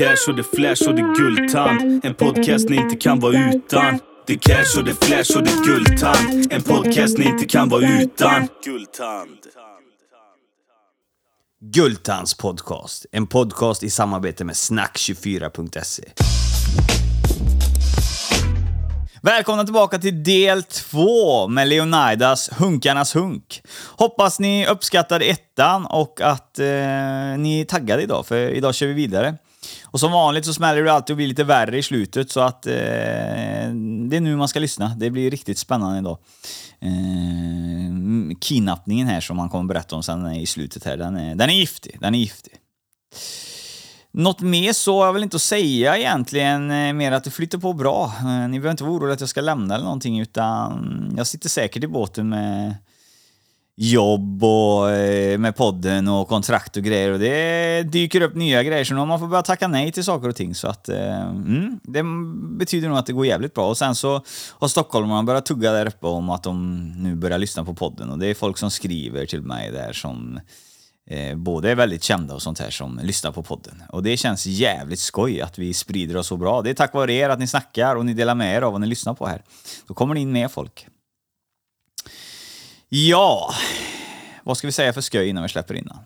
cash och det flash och det guldtand. En podcast ni inte kan vara utan. Det cash och det flash och det guldtand. En podcast ni inte kan vara utan. Guldtand. Guldtands podcast. En podcast i samarbete med snack24.se. Välkomna tillbaka till del två med Leonidas Hunkarnas Hunk. Hoppas ni uppskattade ettan och att eh, ni är taggade idag, för idag kör vi vidare. Och som vanligt så smäller det alltid och blir lite värre i slutet, så att eh, det är nu man ska lyssna. Det blir riktigt spännande idag. Eh, kidnappningen här som man kommer berätta om sen i slutet här, den är, den är giftig. Den är giftig. Något mer så har jag väl inte att säga egentligen, eh, mer att det flyter på bra. Eh, ni behöver inte vara oroliga att jag ska lämna eller någonting, utan jag sitter säkert i båten med jobb och eh, med podden och kontrakt och grejer och det dyker upp nya grejer så nu har man får börja tacka nej till saker och ting så att eh, mm, det betyder nog att det går jävligt bra och sen så har stockholmarna börjat tugga där uppe om att de nu börjar lyssna på podden och det är folk som skriver till mig där som eh, både är väldigt kända och sånt här som lyssnar på podden. Och det känns jävligt skoj att vi sprider oss så bra. Det är tack vare er att ni snackar och ni delar med er av vad ni lyssnar på här. Då kommer det in mer folk. Ja, vad ska vi säga för skoj innan vi släpper innan?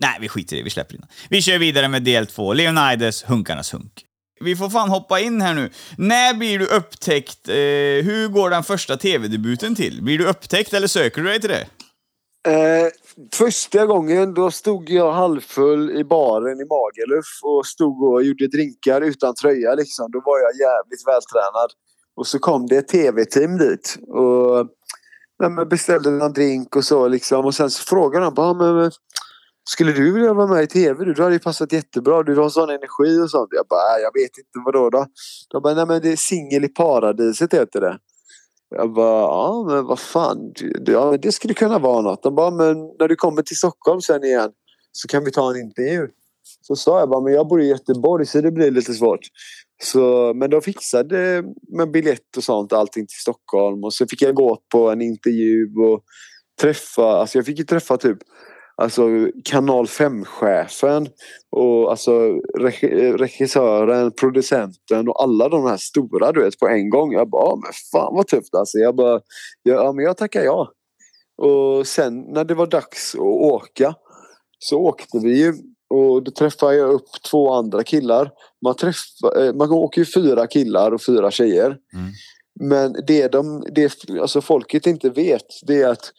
Nej, vi skiter i det. Vi släpper innan. Vi kör vidare med del två. Leonidas Hunkarnas Hunk. Vi får fan hoppa in här nu. När blir du upptäckt? Eh, hur går den första tv-debuten till? Blir du upptäckt eller söker du dig till det? Eh, första gången då stod jag halvfull i baren i Magaluf och stod och gjorde drinkar utan tröja liksom. Då var jag jävligt vältränad. Och så kom det ett tv-team dit och Nej, men beställde någon drink och så liksom. Och sen så frågade de bara, men, men skulle du vilja vara med i tv? Du, du hade ju passat jättebra. Du har sån energi och sånt. Jag bara, jag vet inte vadå då. De bara, nej men det är Singel i paradiset heter det. Jag bara, ja men vad fan. Det- Ja, men det skulle kunna vara något. De bara, men när du kommer till Stockholm sen igen så kan vi ta en intervju. Så sa jag bara, men jag bor i Göteborg så det blir lite svårt. Så, men de fixade med biljett och sånt allting till Stockholm och så fick jag gå på en intervju och träffa, alltså jag fick ju träffa typ alltså kanal 5-chefen och alltså regissören, producenten och alla de här stora du vet på en gång. Jag bara, "Ja, men fan vad tufft alltså. Jag bara, ja men jag tackar ja. Och sen när det var dags att åka så åkte vi ju och då träffade jag upp två andra killar. Man, träffar, eh, man åker ju fyra killar och fyra tjejer. Mm. Men det, de, det alltså folket inte vet det är att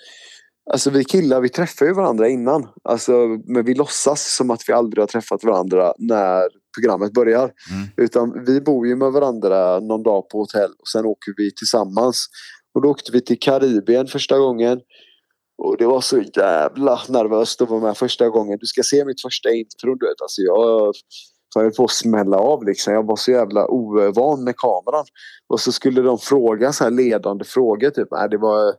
Alltså vi killar vi träffar ju varandra innan. Alltså, men vi låtsas som att vi aldrig har träffat varandra när programmet börjar. Mm. Utan vi bor ju med varandra någon dag på hotell och sen åker vi tillsammans. Och då åkte vi till Karibien första gången. Och det var så jävla nervöst att vara med första gången. Du ska se mitt första intro du vet. Alltså jag jag höll på att smälla av liksom. Jag var så jävla ovan med kameran. Och så skulle de fråga så här ledande frågor typ. Nej, det var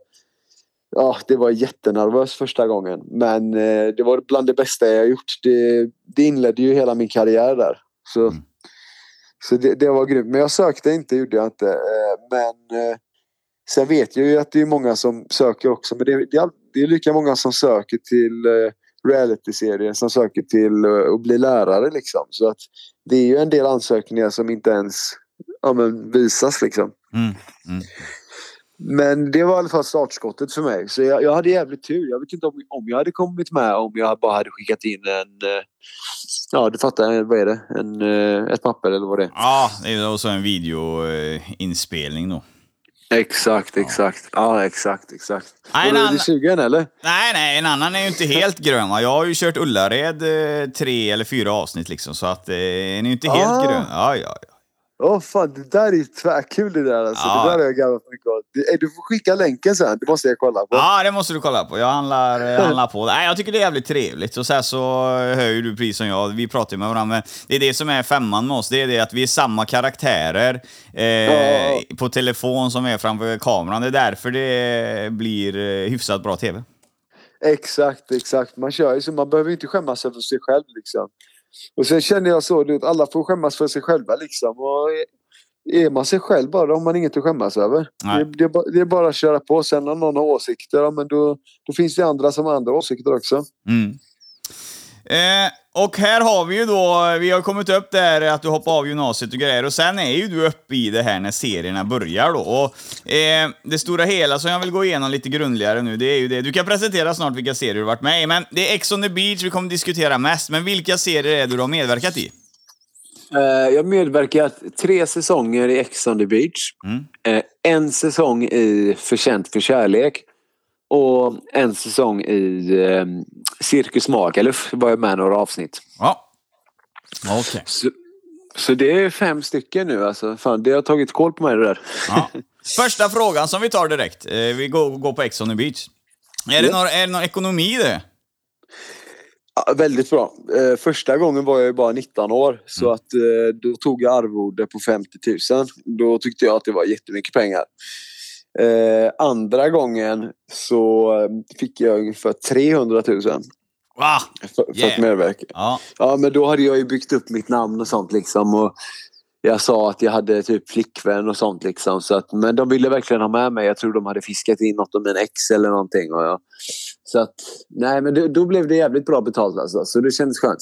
Ja, det var jättenervös första gången. Men eh, det var bland det bästa jag gjort. Det, det inledde ju hela min karriär där. Så, Mm. så det, det var grymt. Men jag sökte inte, gjorde jag inte. Eh, men eh, sen vet jag ju att det är många som söker också. Men det, det, det är lika många som söker till eh, reality-serier som söker till eh, att bli lärare liksom. Så att det är ju en del ansökningar som inte ens ja, men, visas liksom. Mm. Mm. Men det var i alla fall startskottet för mig. Så jag, jag hade jävligt tur. Jag vet inte om, om jag hade kommit med om jag bara hade skickat in en... eh, Ja, du fattar. Vad är det? En, eh, ett papper eller vad det är. Ja, det är också en videoinspelning då. Exakt, exakt. Ja, exakt, exakt. Nej, en du, annan- du sugen eller? Nej, nej, en annan är ju inte helt grön. Va? Jag har ju kört Ullared eh, tre eller fyra avsnitt liksom, så att eh, den är ju inte helt Ah. grön. Ja, ja, ja. Åh fan, det där är ju tvärkul det där alltså. Ja. Det där har jag garvat mycket åt. Eh, Du får skicka länken sen. Det måste jag kolla på. Ja, det måste du kolla på. Jag handlar, eh, handlar på. Nej, jag tycker det är jävligt trevligt. Och så här så hör ju du precis som jag, vi pratar ju med varandra, men det är det som är femman med oss. Det är det att vi är samma karaktärer eh, Ja. på telefon som är framför kameran. Det är därför det blir eh, hyfsat bra tv. Exakt, exakt. Man kör ju så. Man behöver inte skämmas över sig själv liksom. Och sen känner jag så, du vet, alla får skämmas för sig själva liksom. Och är man sig själv bara, då har man inget att skämmas över. Det, det, är bara, det är bara att köra på. Sen om någon har åsikter, men då, då finns det andra som har andra åsikter också. Mm. Eh, och här har vi ju då, vi har kommit upp där att du hoppar av gymnasiet och grejer och sen är ju du uppe i det här när serierna börjar då. Och, eh, det stora hela som jag vill gå igenom lite grundligare nu, det är ju det. Du kan presentera snart vilka serier du varit med i, men det är Ex on the beach vi kommer diskutera mest. Men vilka serier är det du har medverkat i? Eh, jag har medverkat tre säsonger i Ex on the beach. Mm. Eh, en säsong i Förtjänt för kärlek. Och en säsong i eh, Cirkus Magaluf var jag med några avsnitt. Ja. Okej. Så, så det är fem stycken nu alltså. Fan, det har tagit koll på mig det där. Ja. Första frågan som vi tar direkt. Eh, vi går, går på Ex on the beach. Är det, Ja. någon, är det någon ekonomi i det? Ja, väldigt bra. Eh, första gången var jag ju bara 19 år så att eh, då tog jag arvode på 50 000. Då tyckte jag att det var jättemycket pengar. Eh, andra gången så fick jag ungefär 300 000 för, Va? för att Yeah. medverka. Ja. Ja men då hade jag ju byggt upp mitt namn och sånt liksom. Och jag sa att jag hade typ flickvän och sånt liksom. Så att, men de ville verkligen ha med mig. Jag tror de hade fiskat in något om min ex eller någonting. Och jag, så att, nej men det, då blev det jävligt bra betalt alltså. Så det kändes skönt.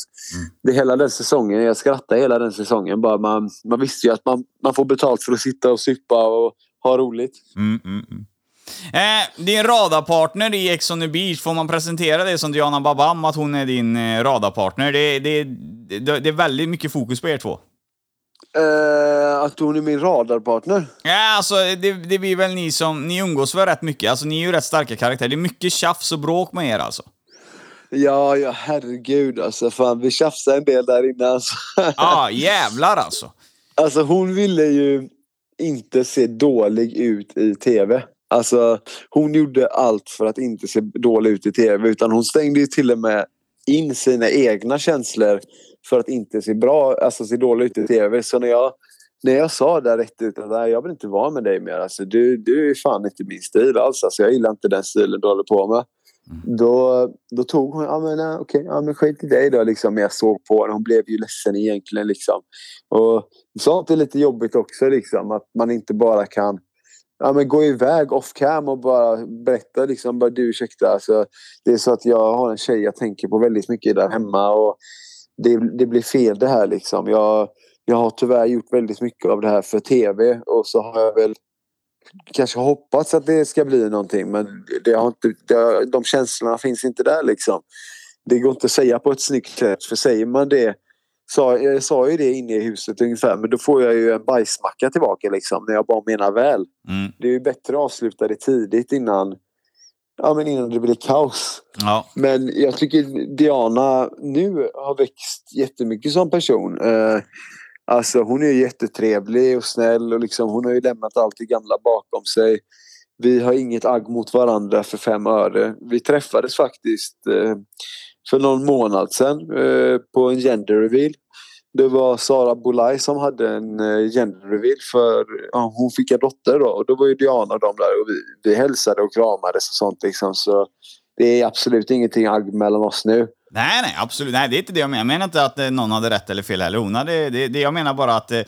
Det hela den säsongen, jag skrattade hela den säsongen. Bara man, man visste ju att man, man får betalt för att sitta och suppa och ha roligt. Mm, mm, mm. Eh, din radarpartner i Ex on the beach, får man presentera det som Diana Babam, att hon är din eh, radarpartner? Det, det, det, det är väldigt mycket fokus på er två. Eh, att hon är min radarpartner. Ja, alltså det, det blir väl ni som, ni umgås väl rätt mycket? Alltså ni är ju rätt starka karaktärer. Det är mycket tjafs och bråk med er alltså. Ja, ja herregud alltså. Fan, vi tjafsade en del där inne alltså. Ja, ah, jävlar alltså. Alltså hon ville ju inte se dålig ut i tv. Alltså hon gjorde allt för att inte se dålig ut i tv utan hon stängde ju till och med in sina egna känslor för att inte se bra, alltså se dålig ut i tv. Så när jag, när jag sa där rätt ut att jag vill inte vara med dig mer, alltså, du, du är fan inte min stil alls. Alltså, jag gillar inte den stilen du håller på med. Då, då tog hon, ja men eh, okej, ja men skit i dig då liksom. Men jag såg på henne, hon blev ju ledsen egentligen liksom. Och sånt är lite jobbigt också liksom. Att man inte bara kan ja, men gå iväg off cam och bara berätta liksom. Bara, du ursäkta, alltså, det är så att jag har en tjej jag tänker på väldigt mycket där hemma. Och det, det blir fel det här liksom. Jag, jag har tyvärr gjort väldigt mycket av det här för tv och så har jag väl kanske hoppats att det ska bli någonting men det har inte, det har, de känslorna finns inte där liksom. Det går inte att säga på ett snyggt sätt för säger man det sa, jag sa ju det inne i huset ungefär men då får jag ju en bajsmacka tillbaka liksom när jag bara menar väl. Mm. Det är ju bättre att avsluta det tidigt innan, ja, men innan det blir kaos. Ja. Men jag tycker Diana nu har växt jättemycket som person. Eh, alltså hon är jättetrevlig och snäll och liksom, hon har ju lämnat allt det gamla bakom sig. Vi har inget agg mot varandra för fem öre. Vi träffades faktiskt eh, för någon månad sedan eh, på en gender reveal. Det var Sara Bolaj som hade en eh, gender reveal för ja, hon fick en dotter då och då var ju Diana och de där och vi, vi hälsade och kramades och sånt liksom. Så det är absolut ingenting agg mellan oss nu. Nej, nej, absolut. Nej, det är inte det jag menar. Jag menar inte att eh, någon hade rätt eller fel heller. Hade, det, det, jag menar bara att eh,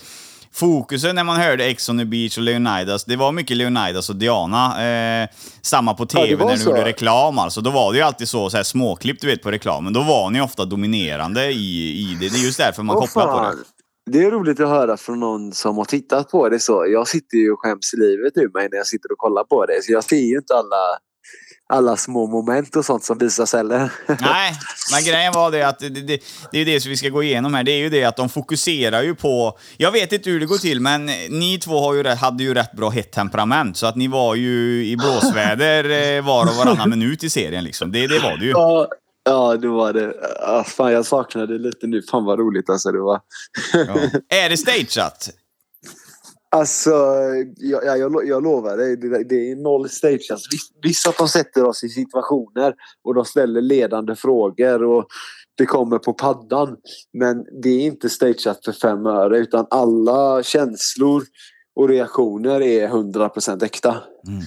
fokusen när man hörde Ex on the beach och Leonidas, det var mycket Leonidas och Diana. Eh, samma på Ja, det tv var när du gjorde reklam alltså. Då var det ju alltid så, så här småklipp du vet på reklamen. Då var ni ofta dominerande i, i det. Det är just därför man Åh, kopplar på det. Det är roligt att höra från någon som har tittat på det så. Jag sitter ju och skäms livet ur mig när jag sitter och kollar på det. Så jag ser ju inte alla, alla små moment och sånt som visas heller. Nej, men grejen var det att det, det, det är det som vi ska gå igenom här. Det är ju det att de fokuserar ju på... Jag vet inte hur det går till, men ni två har ju, hade ju rätt bra hett temperament. Så att ni var ju i blåsväder eh, var och varannan minut i serien liksom. Det, det var det ju. Ja, ja, det var det. Ah, fan, jag saknade det lite nu. Fan vad roligt alltså det var. Ja. Är det stageat? Alltså, jag, jag, jag, jag lovar dig. Det, det är noll stage. Alltså, visst att de sätter oss i situationer och de ställer ledande frågor och det kommer på paddan. Men det är inte stageat för fem öre utan alla känslor och reaktioner är 100% äkta. Mm.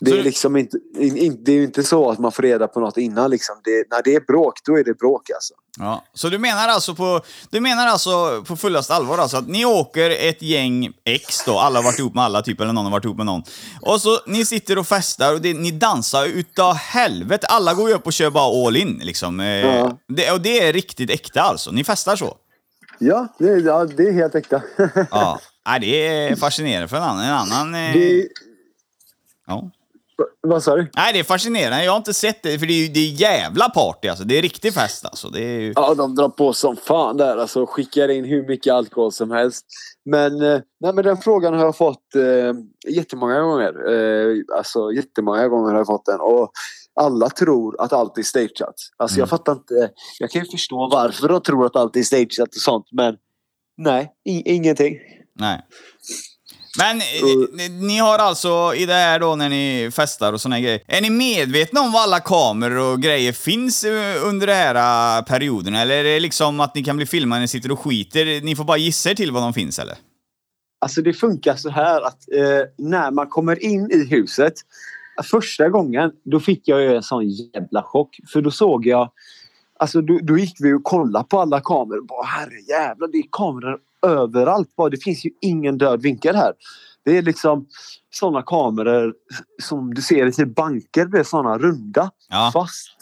Det Så är du- liksom inte, in, in, det är ju inte så att man får reda på något innan. Liksom. Det, när det är bråk, då är det bråk alltså. Ja. Så du menar alltså på, du menar alltså på fullast allvar alltså att ni åker ett gäng ex då, alla har varit ihop med alla typ, eller någon har varit ihop med någon. Och så ni sitter och festar och det, ni dansar utav helvete. Alla går ju upp och kör bara all in liksom. Eh, Ja. det, och det är riktigt äkta alltså. Ni festar så? Ja, det, ja, det är helt äkta. Ja. Nej, det är fascinerande för en annan. En annan eh, det, ja. Vad sa du? Nej, det är fascinerande. Jag har inte sett det, för det är ju det är jävla party alltså. Det är riktig fest alltså. Det är ju... Ja, de drar på som fan där. Alltså, skickar in hur mycket alkohol som helst. Men, eh, nej, men den frågan har jag fått eh, jättemånga gånger. Eh, alltså jättemånga gånger har jag fått den. Och alla tror att allt är stageat. Alltså jag fattar inte. Jag kan ju förstå varför de tror att allt är stageat och sånt. Men nej, ingenting. Nej. Men eh, ni, ni har alltså i det här då när ni festar och såna grejer. Är ni medvetna om var alla kameror och grejer finns eh, under den här eh, perioden? Eller är det liksom att ni kan bli filmade när ni sitter och skiter? Ni får bara gissa er till var de finns eller? Alltså det funkar så här att eh, när man kommer in i huset. Första gången då fick jag ju en sån jävla chock. För då såg jag. Alltså då, då gick vi och kollade på alla kameror. Bara, Herre jävlar det är kameror överallt. Det finns ju ingen död vinkel här. Det är liksom såna kameror som du ser i typ banker. Det är såna runda. Ja. Fast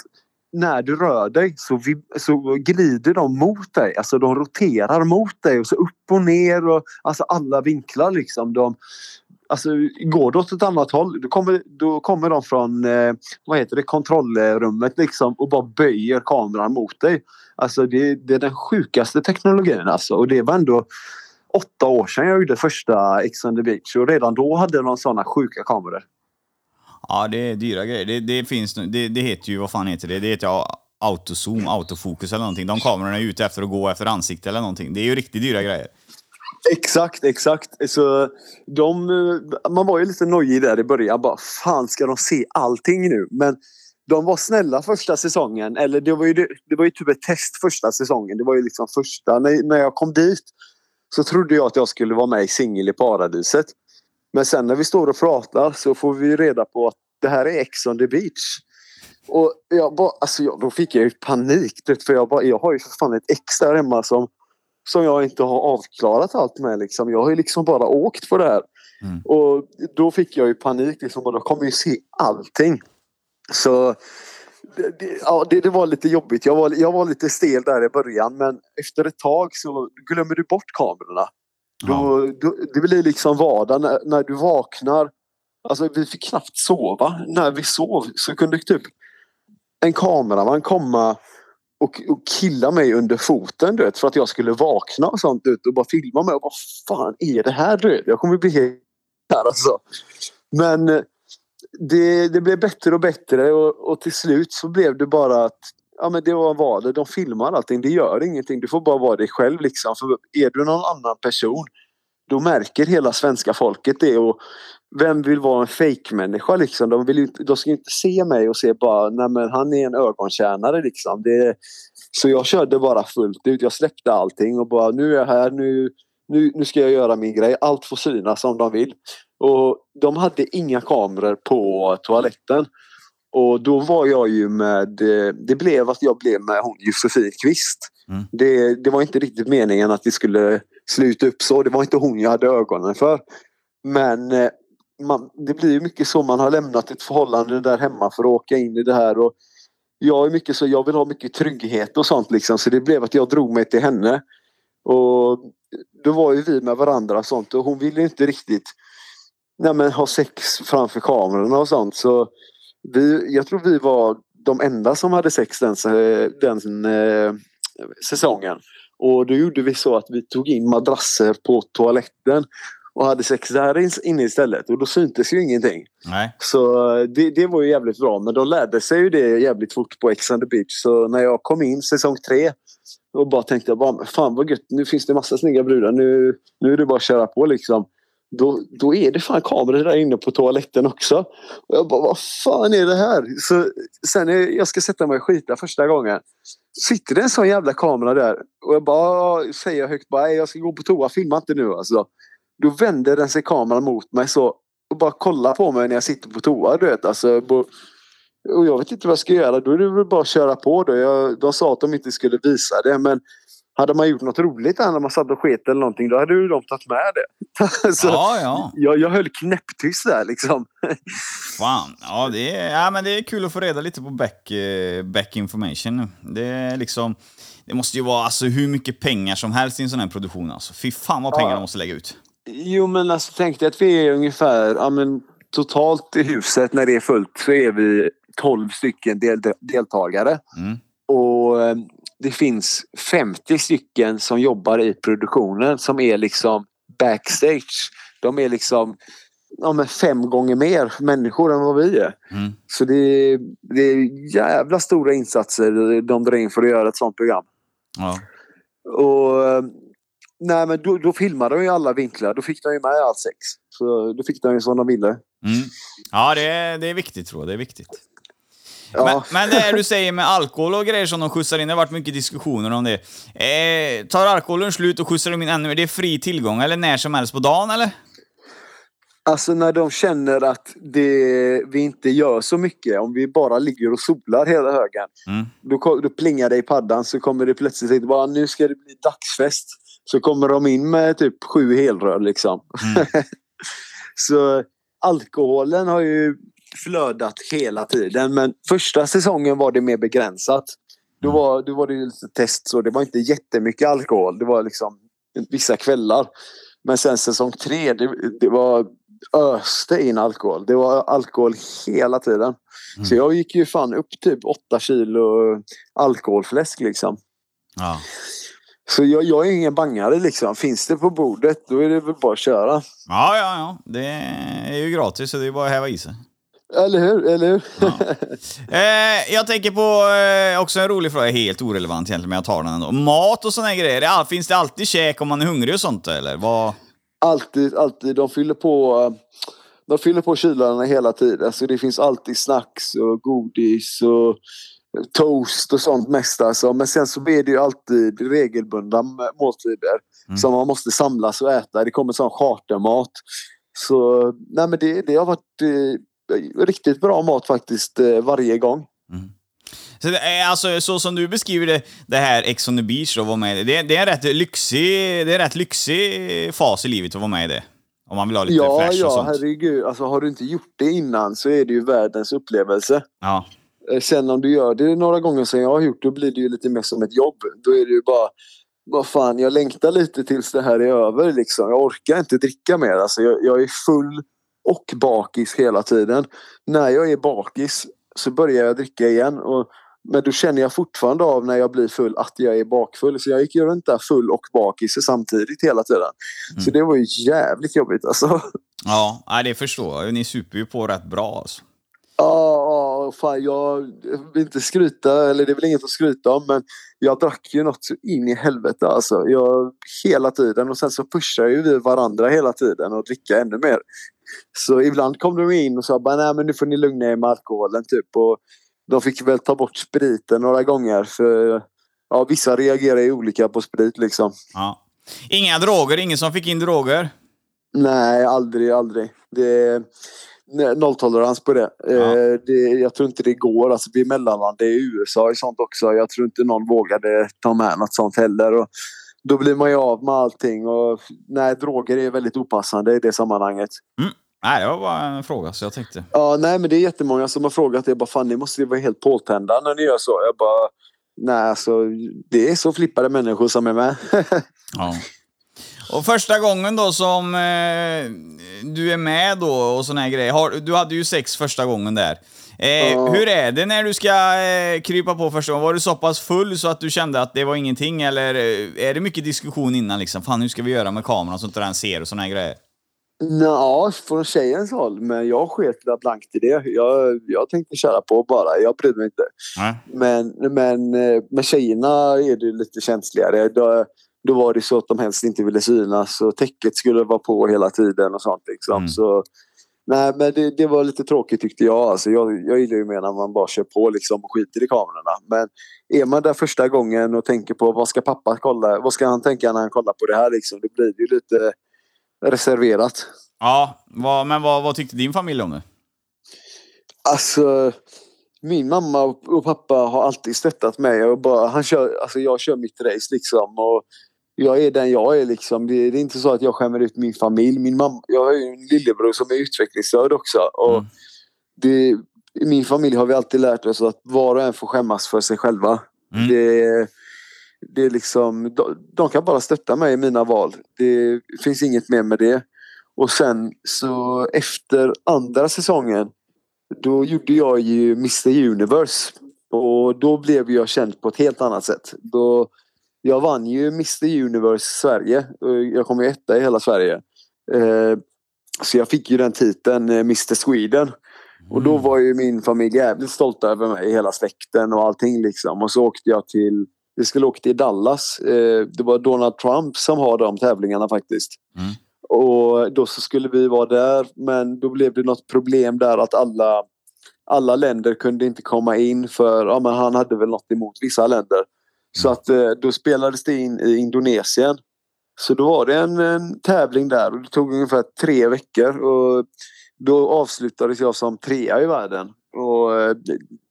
när du rör dig så, vi, så glider de mot dig. Alltså de roterar mot dig och så upp och ner. Och, alltså alla vinklar liksom. De, alltså, går du åt ett annat håll då kommer, då kommer de från eh, vad heter det, kontrollrummet liksom, och bara böjer kameran mot dig. Alltså det, det är den sjukaste teknologin alltså. Och det var ändå åtta år sedan jag gjorde första Ex on the beach och redan då hade de såna sjuka kameror. Ja, det är dyra grejer. Det, det finns det, det heter ju, vad fan heter det? Det heter ju autozoom, autofokus eller någonting. De kamerorna är ute efter att gå efter ansikte eller någonting. Det är ju riktigt dyra grejer. Exakt, exakt. Så de, man var ju lite nojig där i början. Bara, fan ska de se allting nu? Men de var snälla första säsongen. Eller det var ju, det var ju typ ett test första säsongen. Det var ju liksom första. När, när jag kom dit så trodde jag att jag skulle vara med i Singel i paradiset. Men sen när vi står och pratar så får vi reda på att det här är Ex on the beach. Och jag bara, alltså jag, då fick jag ju panik. För jag, bara, jag har ju för fan ett ex där hemma som som jag inte har avklarat allt med. Liksom. Jag har ju liksom bara åkt på det här. Mm. Och då fick jag ju panik. Liksom, och då kommer ju se allting. Så det, ja, det, det var lite jobbigt. Jag var, jag var lite stel där i början. Men efter ett tag så glömmer du bort kamerorna. Då, då, det blir liksom vardag när, när du vaknar. Alltså vi fick knappt sova. När vi sov så kunde typ en kameraman komma och, och killa mig under foten du vet, för att jag skulle vakna och sånt vet, och bara filma mig. Och vad fan är det här? Du vet? Jag kommer bli helt här alltså. Men eh, det, det blev bättre och bättre och, och till slut så blev det bara att ja, men det var vad det. De filmar allting. Det gör ingenting. Du får bara vara dig själv. Liksom. För är du någon annan person då märker hela svenska folket det. Och vem vill vara en fake-människa liksom? De, vill inte, de ska inte se mig och se bara nej men han är en ögontjänare liksom. Det, så jag körde bara fullt ut. Jag släppte allting och bara nu är jag här. Nu, nu, nu ska jag göra min grej. Allt får synas som de vill. Och de hade inga kameror på toaletten. Och då var jag ju med, eh, det blev att jag blev med hon Josefin Kvist. Mm. Det, det var inte riktigt meningen att vi skulle sluta upp så. Det var inte hon jag hade ögonen för. Men eh, man, det blir ju mycket så. Man har lämnat ett förhållande där hemma för att åka in i det här. Och jag är mycket så, jag vill ha mycket trygghet och sånt liksom. Så det blev att jag drog mig till henne. Och då var ju vi med varandra och sånt. Och hon ville inte riktigt nej men, ha sex framför kamerorna och sånt. Så vi, jag tror vi var de enda som hade sex den, den eh, säsongen. Och då gjorde vi så att vi tog in madrasser på toaletten och hade sex där inne istället. Och då syntes ju ingenting. Nej. Så det, det var ju jävligt bra. Men de lärde sig ju det jävligt fort på Ex on the beach. Så när jag kom in säsong tre och bara tänkte bara, fan vad gött, nu finns det massa snygga brudar. Nu, nu är det bara att köra på liksom. Då, då är det fan kameror där inne på toaletten också. Och jag bara, vad fan är det här? Så sen när jag ska sätta mig och skita första gången. Sitter det en sån jävla kamera där. Och jag bara säger högt bara, jag ska gå på toa, filma inte nu alltså. Då vänder den sig kameran mot mig så och bara kollar på mig när jag sitter på toa. Du vet. Alltså, bo- och jag vet inte vad jag ska göra. Då är det väl bara att köra på. Då. Jag, de sa att de inte skulle visa det. Men hade man gjort något roligt där när man satt och sket eller någonting. Då hade ju de tagit med det. Så Ja, ja. jag, jag höll knäpptyst där liksom. Fan. Ja, det är, ja, men det är kul att få reda lite på back, eh, back information. Det är liksom... Det måste ju vara alltså, hur mycket pengar som helst i en sån här produktion. Alltså. Fy fan vad pengar Ja. de måste lägga ut. Jo men alltså tänk dig att vi är ungefär, ja men totalt i huset när det är fullt så är vi 12 stycken del, deltagare. Mm. Och eh, det finns 50 stycken som jobbar i produktionen som är liksom backstage. De är liksom ja, fem gånger mer människor än vad vi är. Mm. Så det är, det är jävla stora insatser de drar in för att göra ett sånt program. Ja. Och eh, nej men då, då filmade de ju alla vinklar. Då fick de ju med allt sex. Så då fick de ju som de ville. Mm. Ja, det är, det är viktigt tror jag. Det är viktigt. Ja. Men, men det här du säger med alkohol och grejer som de skjutsar in, det har varit mycket diskussioner om det. Eh, tar alkoholen slut och skjutsar de in ännu mer? Det är fri tillgång, eller när som helst på dagen, eller? Alltså när de känner att det, vi inte gör så mycket. Om vi bara ligger och solar hela högen. Mm. Då, då plingar det i paddan så kommer det plötsligt att bara nu ska det bli dagsfest. Så kommer de in med typ sju helrör liksom. Mm. så alkoholen har ju flödat hela tiden. Men första säsongen var det mer begränsat. Då Mm. var, då var det ju lite test så det var inte jättemycket alkohol. Det var liksom vissa kvällar. Men sen säsong tre, det, det var öste in alkohol. Det var alkohol hela tiden. Mm. Så jag gick ju fan upp typ åtta kilo alkoholfläsk liksom. Ja. Så jag, jag är ingen bangare liksom. Finns det på bordet då är det väl bara att köra. Ja, ja, ja. Det är ju gratis, så det är bara att häva i sig. Eller hur? Eller hur? Ja. Eh, jag tänker på eh, också en rolig fråga, helt orelevant egentligen, men jag tar den ändå. Mat och såna här grejer, finns det alltid käk om man är hungrig och sånt eller? Vad? alltid, alltid. De fyller på, eh, de fyller på kylarna hela tiden. Så det finns alltid snacks och godis och toast och sånt mest. Alltså. Men sen så är det ju alltid regelbundna måltider Mm. som man måste samlas och äta. Det kommer sån chartermat. Så nej men det, det har varit eh, riktigt bra mat faktiskt eh, varje gång. Så det alltså, så som du beskriver det, det här Ex on the beach och vara med i det, det, är rätt lyxig, det är en rätt lyxig fas i livet att vara med i det. Om man vill ha lite Ja, flash och ja, sånt. herregud. Alltså, har du inte gjort det innan så är det ju världens upplevelse. Ja. Eh, Sen om du gör det några gånger som jag har gjort, då blir det ju lite mer som ett jobb. Då är det ju bara, vad fan, jag längtar lite tills det här är över liksom. Jag orkar inte dricka mer. Alltså, jag, jag är full och bakis hela tiden. När jag är bakis så börjar jag dricka igen. Och, men då känner jag fortfarande av när jag blir full att jag är bakfull. Så jag gick ju runt där full och bakis samtidigt hela tiden. Så det var ju jävligt jobbigt alltså. Ja, det förstår jag. Ni super ju på rätt bra alltså. Ja, ja, fan jag vill inte skryta, eller det är väl inget att skryta om, men jag drack ju något så in i helvete alltså. Jag, hela tiden och sen så pushar ju vi varandra hela tiden och dricka ännu mer. Så ibland kom de in och sa bara nej men nu får ni lugna er med alkoholen typ och de fick väl ta bort spriten några gånger för ja, vissa reagerar ju olika på sprit liksom. Ja. Inga droger, ingen som fick in droger? Nej, aldrig, aldrig. Det nolltolerans på det. Ja. Eh, det. Jag tror inte det går. Alltså, vi är mellanland. Det är USA i sånt också. Jag tror inte någon vågade ta med något sånt heller. Och då blir man ju av med allting. Och, nej, droger är väldigt opassande i det sammanhanget. Nej, det var bara en fråga, så jag tänkte. Ja, nej, men det är jättemånga som har frågat det. Bara, fan, ni måste ju vara helt påtända när ni gör så. Jag bara, nej, alltså, det är så flippade människor som är med. Ja. Och första gången då som eh, du är med då och såna här grejer. Har, du hade ju sex första gången där. Eh. Hur är det när du ska eh, krypa på första gången? Var du så pass full så att du kände att det var ingenting? Eller eh, är det mycket diskussion innan liksom? Fan, hur ska vi göra med kameran så att inte den ser och såna här grejer? Ja, från tjejens håll. Men jag sket där blankt i det. Jag, jag tänkte köra på bara. Jag brydde mig inte. Nej. Men, men eh, med tjejerna är det lite känsligare. Då, då var det så att de helst inte ville synas och täcket skulle vara på hela tiden och sånt. Liksom. Mm. Så, nej, men det, det var lite tråkigt tyckte jag. Alltså, jag. Jag gillar ju mer när man bara kör på liksom, och skiter i kamerorna. Men är man där första gången och tänker på vad ska pappa kolla? Vad ska han tänka när han kollar på det här? Liksom? Det blir ju lite reserverat. Ja, vad, men vad, vad tyckte din familj om det? Alltså, min mamma och pappa har alltid stöttat mig. Och bara, han kör, alltså jag kör mitt race liksom. Och jag är den jag är liksom. Det, det är inte så att jag skämmer ut min familj. Min mamma, jag har ju en lillebror som är utvecklingsstörd också. Och Mm. det, I min familj har vi alltid lärt oss att var och en får skämmas för sig själva. Mm. Det, det är liksom, de, de kan bara stötta mig i mina val. Det finns inget mer med det. Och sen så efter andra säsongen då gjorde jag ju Mr Universe. Och då blev jag känd på ett helt annat sätt. Då, jag vann ju Mr Universe Sverige. Och Jag kom ju etta i hela Sverige. Eh, så jag fick ju den titeln, eh, Mr Sweden. Och då var ju min familj jävligt stolta över mig, hela släkten och allting liksom. Och så åkte jag till, vi skulle åka till Dallas. Eh, det var Donald Trump som har de tävlingarna faktiskt. Mm. Och då så skulle vi vara där men då blev det något problem där att alla, alla länder kunde inte komma in för ja, men han hade väl något emot vissa länder. Så att eh, då spelades det in i Indonesien. Så då var det en, en tävling där och det tog ungefär tre veckor och då avslutades jag som trea i världen. Och eh,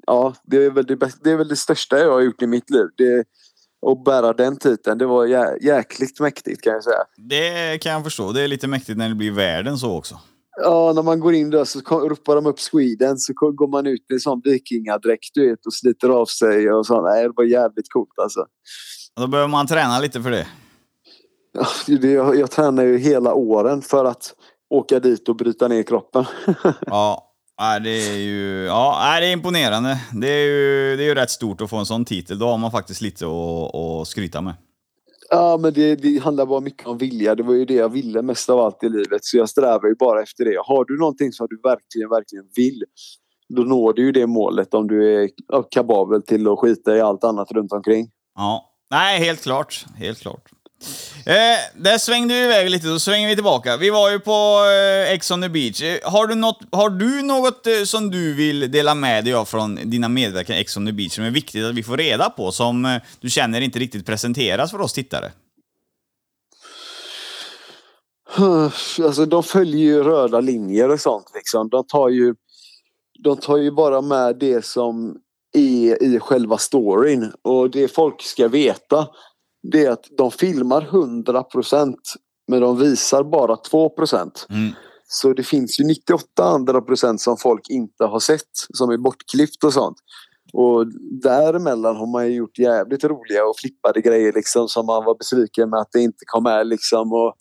ja, det är väl det, det är väl det största jag har gjort i mitt liv. Det, att bära den titeln, det var jä, jäkligt mäktigt kan jag säga. Det kan jag förstå. Det är lite mäktigt när det blir världen så också. Ja, när man går in där så ropar de upp Sweden så går man ut i en sån vikingadräkt du vet och sliter av sig och så. Nej, det var jävligt coolt alltså. Då behöver man träna lite för det. Ja, det- Jag, jag tränar ju hela åren för att åka dit och bryta ner kroppen. Ja, det är ju ja, det är imponerande. Det är, ju, det är ju rätt stort att få en sån titel. Då har man faktiskt lite att, att skryta med. Ja, men det, det handlar bara mycket om vilja. Det var ju det jag ville mest av allt i livet. Så jag strävar ju bara efter det. Har du någonting som du verkligen, verkligen vill. Då når du ju det målet om du är kapabel till att skita i allt annat runt omkring. Ja, nej, helt klart. Helt klart. Eh, där svängde vi iväg lite, då svänger vi tillbaka. Vi var ju på eh, Ex on the beach. Eh, har, du något, har du något eh, som du vill dela med dig av från dina medverkan i Ex on the beach som är viktigt att vi får reda på, som eh, du känner inte riktigt presenteras för oss tittare? Alltså de följer ju röda linjer och sånt liksom. De tar ju, de tar ju bara med det som är i själva storyn. Och det folk ska veta det är att de filmar 100% men de visar bara 2%. Mm. Så det finns ju 98 andra procent som folk inte har sett som är bortklippt och sånt. Och däremellan har man ju gjort jävligt roliga och flippade grejer liksom som man var besviken med att det inte kom med liksom. Och,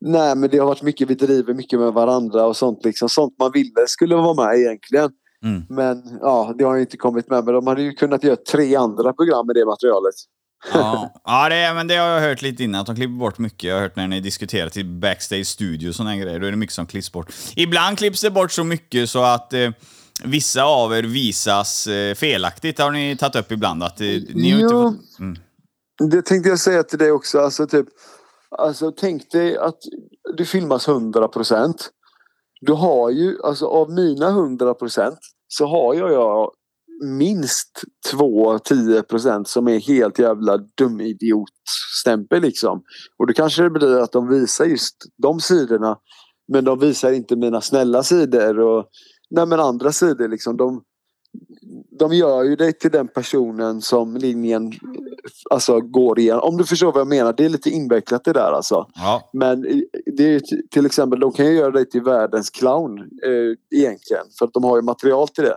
nej men det har varit mycket, vi driver mycket med varandra och sånt liksom. Sånt man ville skulle vara med egentligen. Mm. Men ja, det har ju inte kommit med. Men de hade ju kunnat göra tre andra program med det materialet. Ja, ja det, men det har jag hört lite innan, att de klipper bort mycket. Jag har hört när ni diskuterar till backstage studio och här grejer, då är det mycket som klipps bort. Ibland klipps det bort så mycket så att eh, vissa av er visas eh, felaktigt, har ni tagit upp ibland. Att, eh, ni har inte Jo. fått, mm. Det tänkte jag säga till dig också. Alltså, typ, alltså, tänk dig att du filmas 100 procent. Du har ju, alltså av mina 100 procent så har jag, jag minst två 10 procent som är helt jävla dumidiot-stämpel liksom. Och då kanske det blir att de visar just de sidorna. Men de visar inte mina snälla sidor och nej men andra sidor liksom. De, de gör ju dig till den personen som linjen alltså, går igenom. Om du förstår vad jag menar. Det är lite invecklat det där alltså. Ja, Men det är till exempel, de kan ju göra dig till världens clown eh, egentligen. För att de har ju material till det.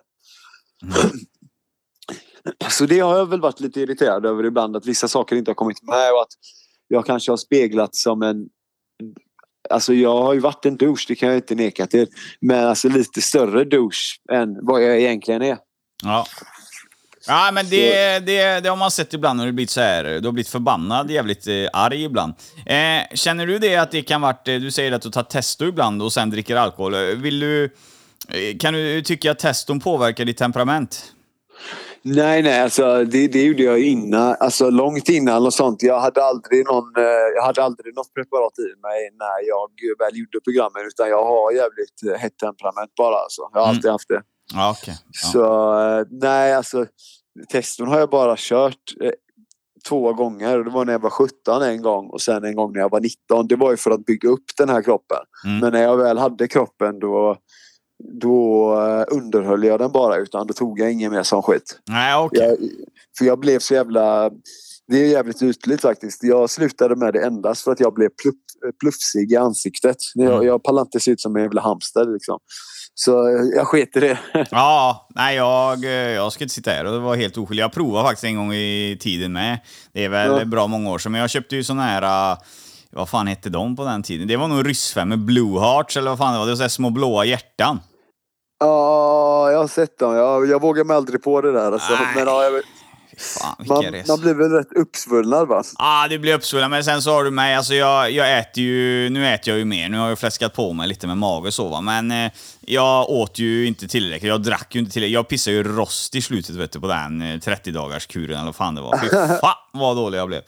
Så det har jag väl varit lite irriterad över ibland. Att vissa saker inte har kommit med och att jag kanske har speglat som en Alltså jag har ju varit en douche, det kan jag inte neka till. Men alltså lite större douche än vad jag egentligen är. ja. Ja, men det, det, det har man sett ibland när du blivit så här, du har blivit förbannad, jävligt eh, arg ibland. Eh, känner du det att det kan varit, eh, du säger att du tar testo ibland och sen dricker alkohol. Eh, Vill du, kan du tycka att teston påverkar ditt temperament? Nej, nej, alltså det, det gjorde jag innan, alltså långt innan och sånt. Jag hade aldrig någon, eh, jag hade aldrig något preparat i mig när jag väl gjorde programmen utan jag har jävligt eh, hett temperament bara alltså. Jag har Mm. alltid haft det. Ja, okej. Ja. Så eh, nej, alltså teston har jag bara kört. Två gånger. Det var när jag var 17 en gång och sen en gång när jag var 19. Det var ju för att bygga upp den här kroppen. Mm. Men när jag väl hade kroppen då, då eh, underhöll jag den bara utan då tog jag ingen mer sån skit. Nej, okej. Jag, för jag blev så jävla... Det är jävligt ytligt faktiskt. Jag slutade med det endast för att jag blev plupp, plufsig i ansiktet. Jag, Mm. jag pallar inte se ut som en jävla hamster liksom. Så eh, jag sket i det. Ja, nej jag, eh, jag ska inte sitta här och det var helt oskyldig. Jag provade faktiskt en gång i tiden med. Det är väl Ja. bra många år sedan, men jag köpte ju såna här... eh, Vad fan hette de på den tiden? Det var nog ryssfemmor, Blue Hearts eller vad fan det var. Det var så små blåa hjärtan. Ja, jag har sett dem. Jag, jag vågar mig aldrig på det där. Alltså. Nej. Men ja, jag, Fan, man, resa. man blir väl rätt uppsvullnad va? Ja, ah, det blir uppsvullen. Men sen så har du mig, alltså jag, jag äter ju, nu äter jag ju mer. Nu har jag fläskat på mig lite med mage och så va. Men eh, jag åt ju inte tillräckligt. Jag drack ju inte tillräckligt. Jag pissade ju rost i slutet vet du, på den eh, 30-dagars kuren eller vad fan det var. Fy fan vad dålig jag blev.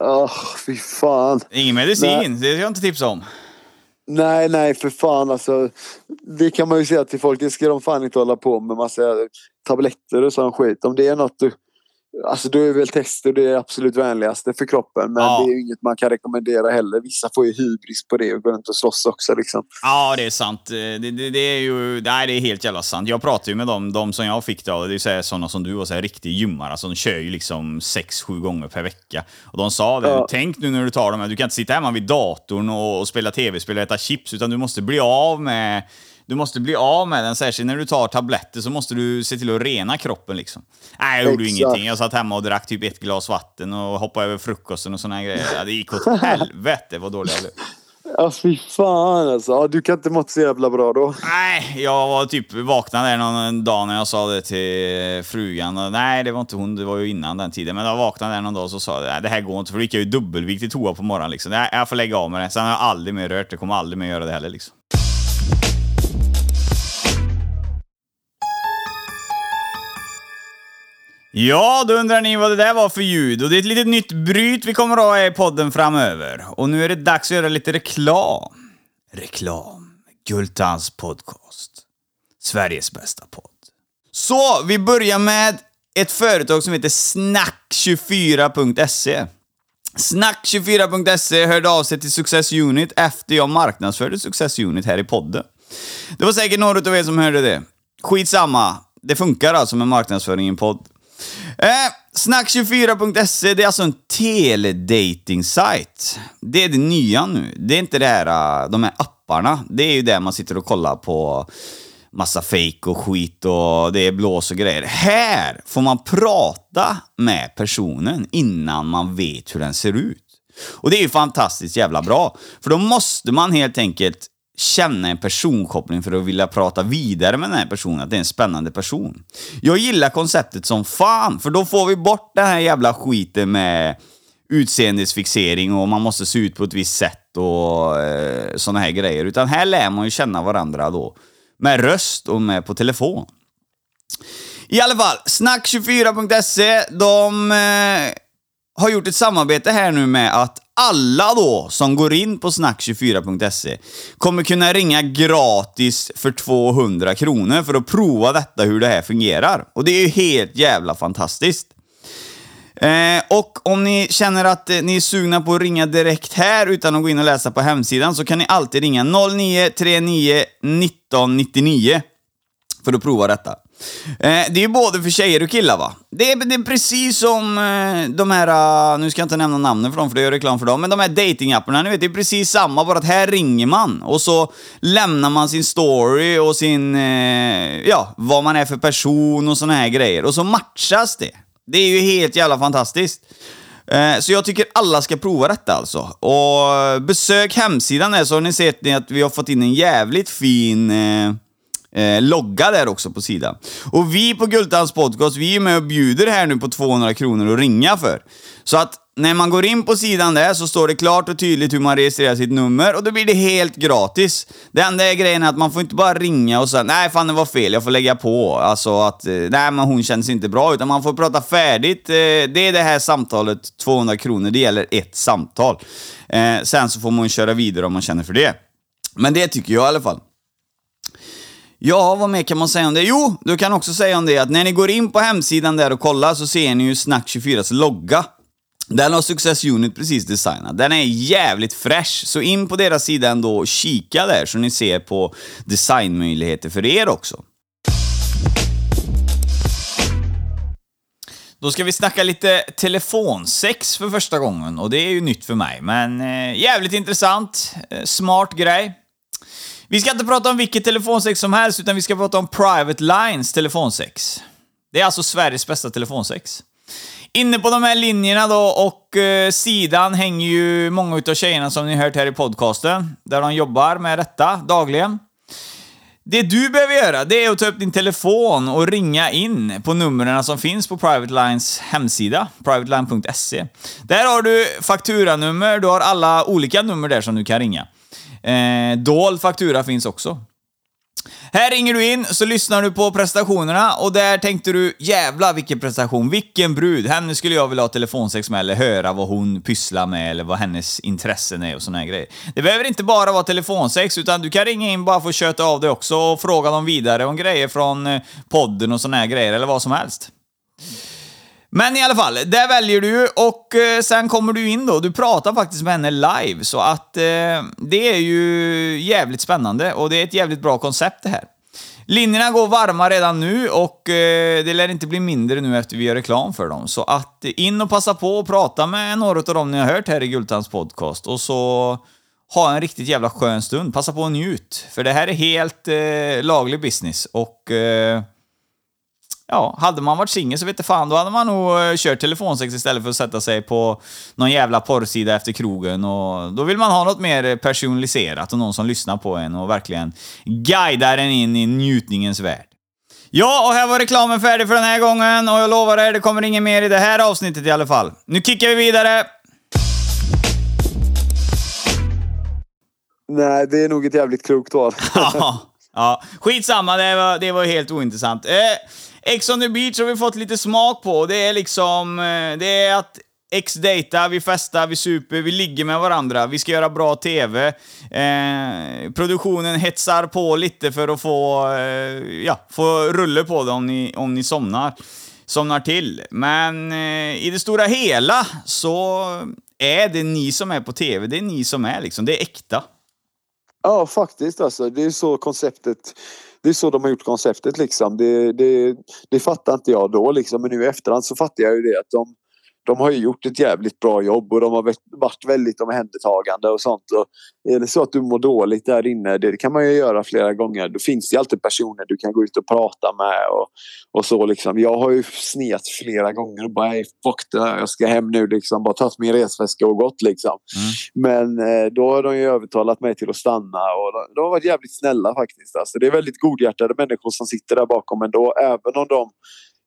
Åh, fy fan. Ingen medicin, det ska jag inte tipsa om. Nej, nej, för fan alltså. Det kan man ju säga till folk. Det ska de fan inte hålla på med massa tabletter och sån skit. Om det är något du... Alltså då är väl tester det absolut vänligaste för kroppen. Men Ja. det är ju inget man kan rekommendera heller. Vissa får ju hybris på det och går runt och slåss också liksom. Ja, det är sant. Eh, Det, det, det är ju nej, det är helt jävla sant. Jag pratar ju med dem, de som jag fick det av, det är så här, sådana som du och så här, riktig gymmare. Alltså, de kör ju liksom 6-7 gånger per vecka. Och de sa det, Ja. tänk nu när du tar dem här, du kan inte sitta hemma vid datorn och, och spela tv-spel och äta chips, utan du måste bli av med du måste bli av med den, särskilt när du tar tabletter så måste du se till att rena kroppen liksom. Nej, jag gjorde ju ingenting. Jag satt hemma och drack typ ett glas vatten och hoppade över frukosten och såna här grejer. Ja, det gick åt helvete vad dålig jag blev. Ja, fy fan alltså. Du kan inte mått så jävla bra då. Nej, jag var typ vaknade där någon dag när jag sa det till frugan. Nej, det var inte hon, det var ju innan den tiden. Men jag vaknade där någon dag och så sa jag, det här går inte. För då gick jag ju dubbelvikt i toa på morgonen. Liksom. Jag får lägga av med det. Sen har jag aldrig mer rört det. Kommer aldrig mer göra det heller. Liksom. Ja, då undrar ni vad det där var för ljud. Och det är ett litet nytt bryt vi kommer att ha i podden framöver. Och nu är det dags att göra lite reklam. Reklam. Gultans podcast. Sveriges bästa podd. Så, vi börjar med ett företag som heter Snack24.se. Snack24.se hörde av sig till Success Unit efter jag marknadsförde Success Unit här i podden. Det var säkert några av er som hörde det. Skitsamma. Det funkar alltså med marknadsföring i en podd. Eh, Snack24.se, det är alltså en teledating-sajt. Det är det nya nu. Det är inte det här, eh, de här apparna. Det är ju där man sitter och kollar på massa fake och skit och det är blås och grejer. Här får man prata med personen innan man vet hur den ser ut. Och det är ju fantastiskt jävla bra. För då måste man helt enkelt känna en personkoppling för att vilja prata vidare med den här personen, att det är en spännande person. Jag gillar konceptet som fan, för då får vi bort den här jävla skiten med utseendesfixering och man måste se ut på ett visst sätt och eh, såna här grejer. Utan här lär man ju känna varandra då. Med röst och med på telefon. I alla fall, snack24.se, de eh, har gjort ett samarbete här nu med att alla då som går in på snack24.se kommer kunna ringa gratis för 200 kronor för att prova detta hur det här fungerar. Och det är ju helt jävla fantastiskt. Eh, och om ni känner att eh, ni är sugna på att ringa direkt här utan att gå in och läsa på hemsidan så kan ni alltid ringa 0939 1999 för att prova detta. Eh, det är ju både för tjejer och killar va? Det är, det är precis som eh, de här, eh, nu ska jag inte nämna namnen för dem för det gör reklam för dem, men de här datingapparna, ni vet det är precis samma, bara att här ringer man och så lämnar man sin story och sin, eh, ja, vad man är för person och såna här grejer och så matchas det. Det är ju helt jävla fantastiskt. Eh, så jag tycker alla ska prova detta alltså. Och eh, besök hemsidan där så har ni sett att vi har fått in en jävligt fin eh, logga där också på sidan. Och vi på Gultans podcast, vi är med och bjuder här nu på 200 kronor att ringa för. Så att när man går in på sidan där så står det klart och tydligt hur man registrerar sitt nummer och då blir det helt gratis. Det enda är grejen är att man får inte bara ringa och säga nej fan det var fel, jag får lägga på. Alltså att eh, nej men hon känns inte bra, utan man får prata färdigt. Eh, det är det här samtalet, 200 kronor, det gäller ett samtal. Eh, sen så får man köra vidare om man känner för det. Men det tycker jag i alla fall. Ja, vad mer kan man säga om det? Jo, du kan också säga om det att när ni går in på hemsidan där och kollar så ser ni ju Snack24s logga. Den har Success Unit precis designat. Den är jävligt fräsch, så in på deras sida ändå och kika där så ni ser på designmöjligheter för er också. Då ska vi snacka lite telefonsex för första gången och det är ju nytt för mig, men eh, jävligt intressant. Eh, smart grej. Vi ska inte prata om vilket telefonsex som helst, utan vi ska prata om Private Lines telefonsex. Det är alltså Sveriges bästa telefonsex. Inne på de här linjerna då och eh, sidan hänger ju många utav tjejerna som ni hört här i podcasten, där de jobbar med detta dagligen. Det du behöver göra, det är att ta upp din telefon och ringa in på numren som finns på Private Lines hemsida, privateline.se. Där har du fakturanummer, du har alla olika nummer där som du kan ringa. Eh, dold faktura finns också. Här ringer du in, så lyssnar du på prestationerna och där tänkte du jävla vilken prestation, vilken brud, henne skulle jag vilja ha telefonsex med eller höra vad hon pysslar med eller vad hennes intressen är och såna här grejer. Det behöver inte bara vara telefonsex, utan du kan ringa in bara för att köta av dig också och fråga dem vidare om grejer från eh, podden och såna här grejer eller vad som helst. Men i alla fall, där väljer du och eh, sen kommer du in då. Du pratar faktiskt med henne live, så att eh, det är ju jävligt spännande och det är ett jävligt bra koncept det här. Linjerna går varma redan nu och eh, det lär inte bli mindre nu efter vi gör reklam för dem. Så att in och passa på och prata med några av dem ni har hört här i Gultans podcast och så ha en riktigt jävla skön stund. Passa på och njut, för det här är helt eh, laglig business och eh, Ja, hade man varit singel så vet fan, då hade man nog eh, kört telefonsex istället för att sätta sig på någon jävla porrsida efter krogen. Och då vill man ha något mer personaliserat och någon som lyssnar på en och verkligen guidar en in i njutningens värld. Ja, och här var reklamen färdig för den här gången och jag lovar er, det kommer inget mer i det här avsnittet i alla fall. Nu kickar vi vidare! Nej, det är nog ett jävligt klokt val. ja, ja, skitsamma, det var, det var helt ointressant. Eh, Ex on the beach har vi fått lite smak på. Det är liksom, eh, det är att ex data vi festar, vi super, vi ligger med varandra, vi ska göra bra TV. Eh, produktionen hetsar på lite för att få, eh, ja, få rulle på det om ni, om ni somnar, somnar till. Men eh, i det stora hela så är det ni som är på TV, det är ni som är liksom, det är äkta. Ja, faktiskt alltså. Det är så konceptet det är så de har gjort konceptet liksom. Det, det, det fattar inte jag då liksom. Men nu i efterhand så fattar jag ju det att de, de har ju gjort ett jävligt bra jobb och de har varit väldigt omhändertagande och sånt. Och är det så att du mår dåligt där inne, det kan man ju göra flera gånger. Då finns det alltid personer du kan gå ut och prata med och, och så liksom. Jag har ju snet flera gånger och bara fuck det här, jag ska hem nu liksom. Bara tagit min resväska och gått liksom. Mm. Men eh, då har de ju övertalat mig till att stanna och de, de har varit jävligt snälla faktiskt. Alltså, det är väldigt godhjärtade människor som sitter där bakom ändå. Även om de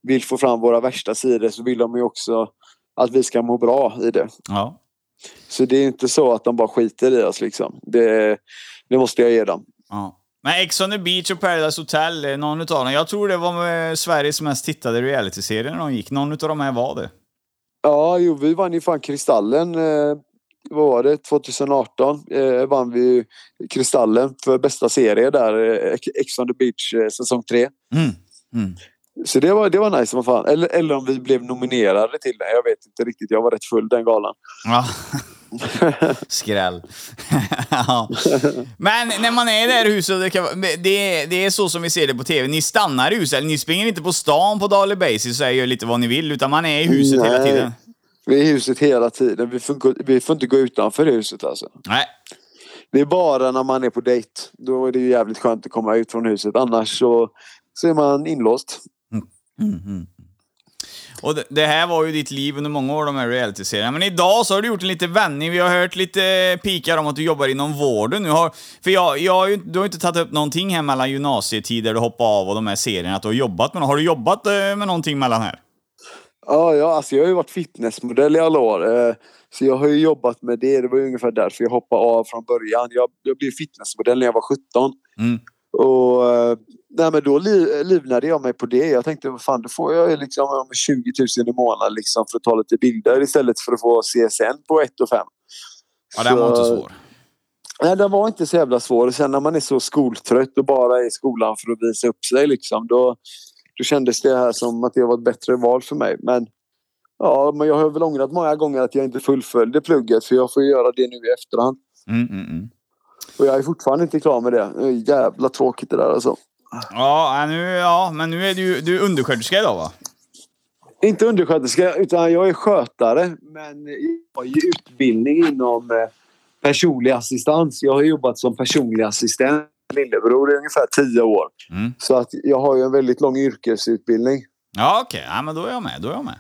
vill få fram våra värsta sidor så vill de ju också att vi ska må bra i det. Ja. Så det är inte så att de bara skiter i oss liksom. Det, det måste jag ge dem. Ja. Men Ex on the Beach och Paradise Hotel, någon utav dem. Jag tror det var Sveriges mest tittade realityserie när de gick. Någon utav de här var det. Ja, jo, vi vann ju fan Kristallen. Eh, vad var det? 2018 eh, vann vi Kristallen för bästa serie där. Eh, Ex on the Beach eh, säsong 3. Mm. Mm. Så det var, det var nice som fan. Eller, eller om vi blev nominerade till det. Jag vet inte riktigt. Jag var rätt full den galan. Ja. Skräll. ja. Men när man är i det här huset, det, kan, det, det, är så som vi ser det på TV. Ni stannar i huset. Ni springer inte på stan på daily basis och gör lite vad ni vill, utan man är i huset Nej. hela tiden. Vi är i huset hela tiden. Vi får, vi får inte gå utanför huset alltså. Nej. Det är bara när man är på dejt. Då är det jävligt skönt att komma ut från huset. Annars så, så är man inlåst. Mm, mm. Och det, det, här var ju ditt liv under många år, de här realityserierna. Men idag så har du gjort en liten vändning. Vi har hört lite pikar om att du jobbar inom vården nu. Har, för jag, jag, du har inte tagit upp någonting här mellan gymnasietider, du hoppade av och de här serierna, att du har jobbat med Har du jobbat eh, med någonting mellan här? Ja, ja alltså jag har ju varit fitnessmodell i alla år. Eh, så jag har ju jobbat med det. Det var ungefär därför jag hoppade av från början. Jag, jag blev fitnessmodell när jag var 17. Mm. Och eh, nej, men då livnade jag mig på det. Jag tänkte, vad fan, då får jag liksom 20 000 i månaden liksom för att ta lite bilder istället för att få CSN på 1 och 5. Ja, den var inte svår. Nej, den var inte så jävla svår. Sen när man är så skoltrött och bara är i skolan för att visa upp sig liksom, då, då kändes det här som att det var ett bättre val för mig. Men Ja, men jag har väl ångrat många gånger att jag inte fullföljde plugget för jag får göra det nu i efterhand. Mm, mm, mm. Och jag är fortfarande inte klar med det. Det är jävla tråkigt det där alltså. Ja, nu, ja, men nu är du, du är undersköterska idag va? Inte undersköterska, utan jag är skötare. Men jag har ju utbildning inom eh, personlig assistans. Jag har jobbat som personlig assistent lillebror i ungefär tio år. Mm. Så att jag har ju en väldigt lång yrkesutbildning. Ja, okej. Ja, men då är jag med. Då är jag med.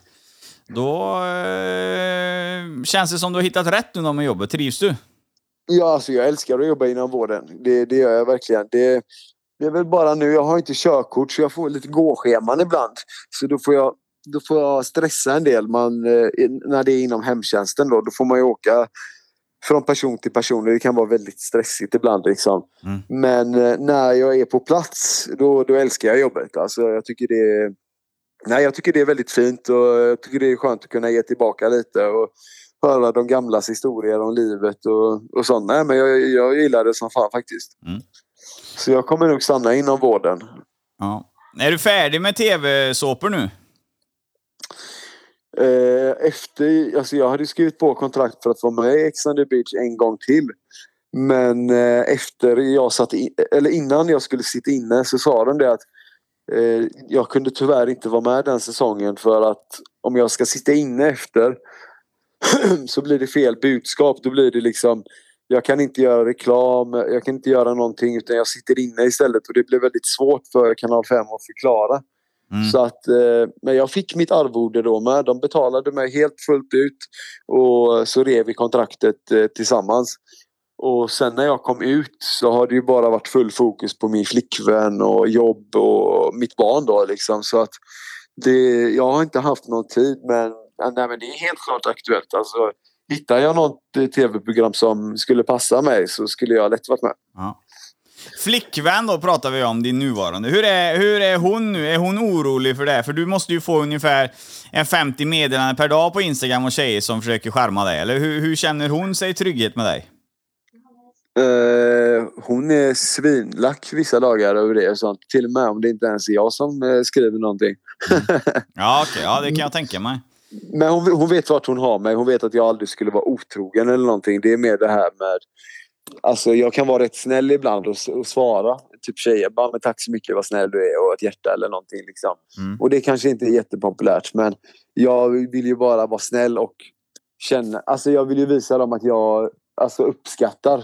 Då eh, känns det som du har hittat rätt nu med jobbet. Trivs du? Ja, alltså jag älskar att jobba inom vården. Det, det gör jag verkligen. Det, det är väl bara nu, jag har inte körkort så jag får lite gåscheman ibland. Så då får jag, då får jag stressa en del man, eh, när det är inom hemtjänsten. Då, då får man ju åka från person till person. Det kan vara väldigt stressigt ibland. Liksom. Mm. Men eh, när jag är på plats då, då älskar jag jobbet. Alltså, jag, tycker det är, nej, jag tycker det är väldigt fint och jag tycker det är skönt att kunna ge tillbaka lite. Och, höra de gamlas historier om livet och, och sånt. Nej, men jag, jag gillar det som fan faktiskt. Mm. Så jag kommer nog stanna inom vården. Ja. Är du färdig med tv-såpor nu? Eh, efter, alltså jag hade skrivit på kontrakt för att vara med i Ex on the Beach en gång till. Men eh, efter jag satt in, eller innan jag skulle sitta inne så sa de det att eh, jag kunde tyvärr inte vara med den säsongen för att om jag ska sitta inne efter så blir det fel budskap. Då blir det liksom jag kan inte göra reklam, jag kan inte göra någonting utan jag sitter inne istället och det blir väldigt svårt för Kanal 5 att förklara. Mm. Så att, eh, men jag fick mitt arvode då med. De betalade mig helt fullt ut och så rev vi kontraktet eh, tillsammans. Och sen när jag kom ut så har det ju bara varit full fokus på min flickvän och jobb och mitt barn då liksom. Så att det, jag har inte haft någon tid men, nej, men det är helt klart aktuellt. Alltså, hittar jag något eh, tv-program som skulle passa mig så skulle jag lätt varit med. Ja. Flickvän då pratar vi om, din nuvarande. Hur är, hur är hon nu? Är hon orolig för det? För du måste ju få ungefär en 50 meddelanden per dag på Instagram och tjejer som försöker skärma dig. Eller hur, hur känner hon sig trygghet med dig? Eh, hon är svinlack vissa dagar över det sånt. Till och med om det inte ens är jag som eh, skriver någonting. Ja, okej. Ja, det kan jag tänka mig. Men hon, hon vet vart hon har mig. Hon vet att jag aldrig skulle vara otrogen eller någonting. Det är mer det här med... Alltså jag kan vara rätt snäll ibland och, och svara. Typ tjejer bara men tack så mycket vad snäll du är och ett hjärta eller någonting liksom. Mm. Och det kanske inte är jättepopulärt men jag vill ju bara vara snäll och känna... Alltså jag vill ju visa dem att jag alltså, uppskattar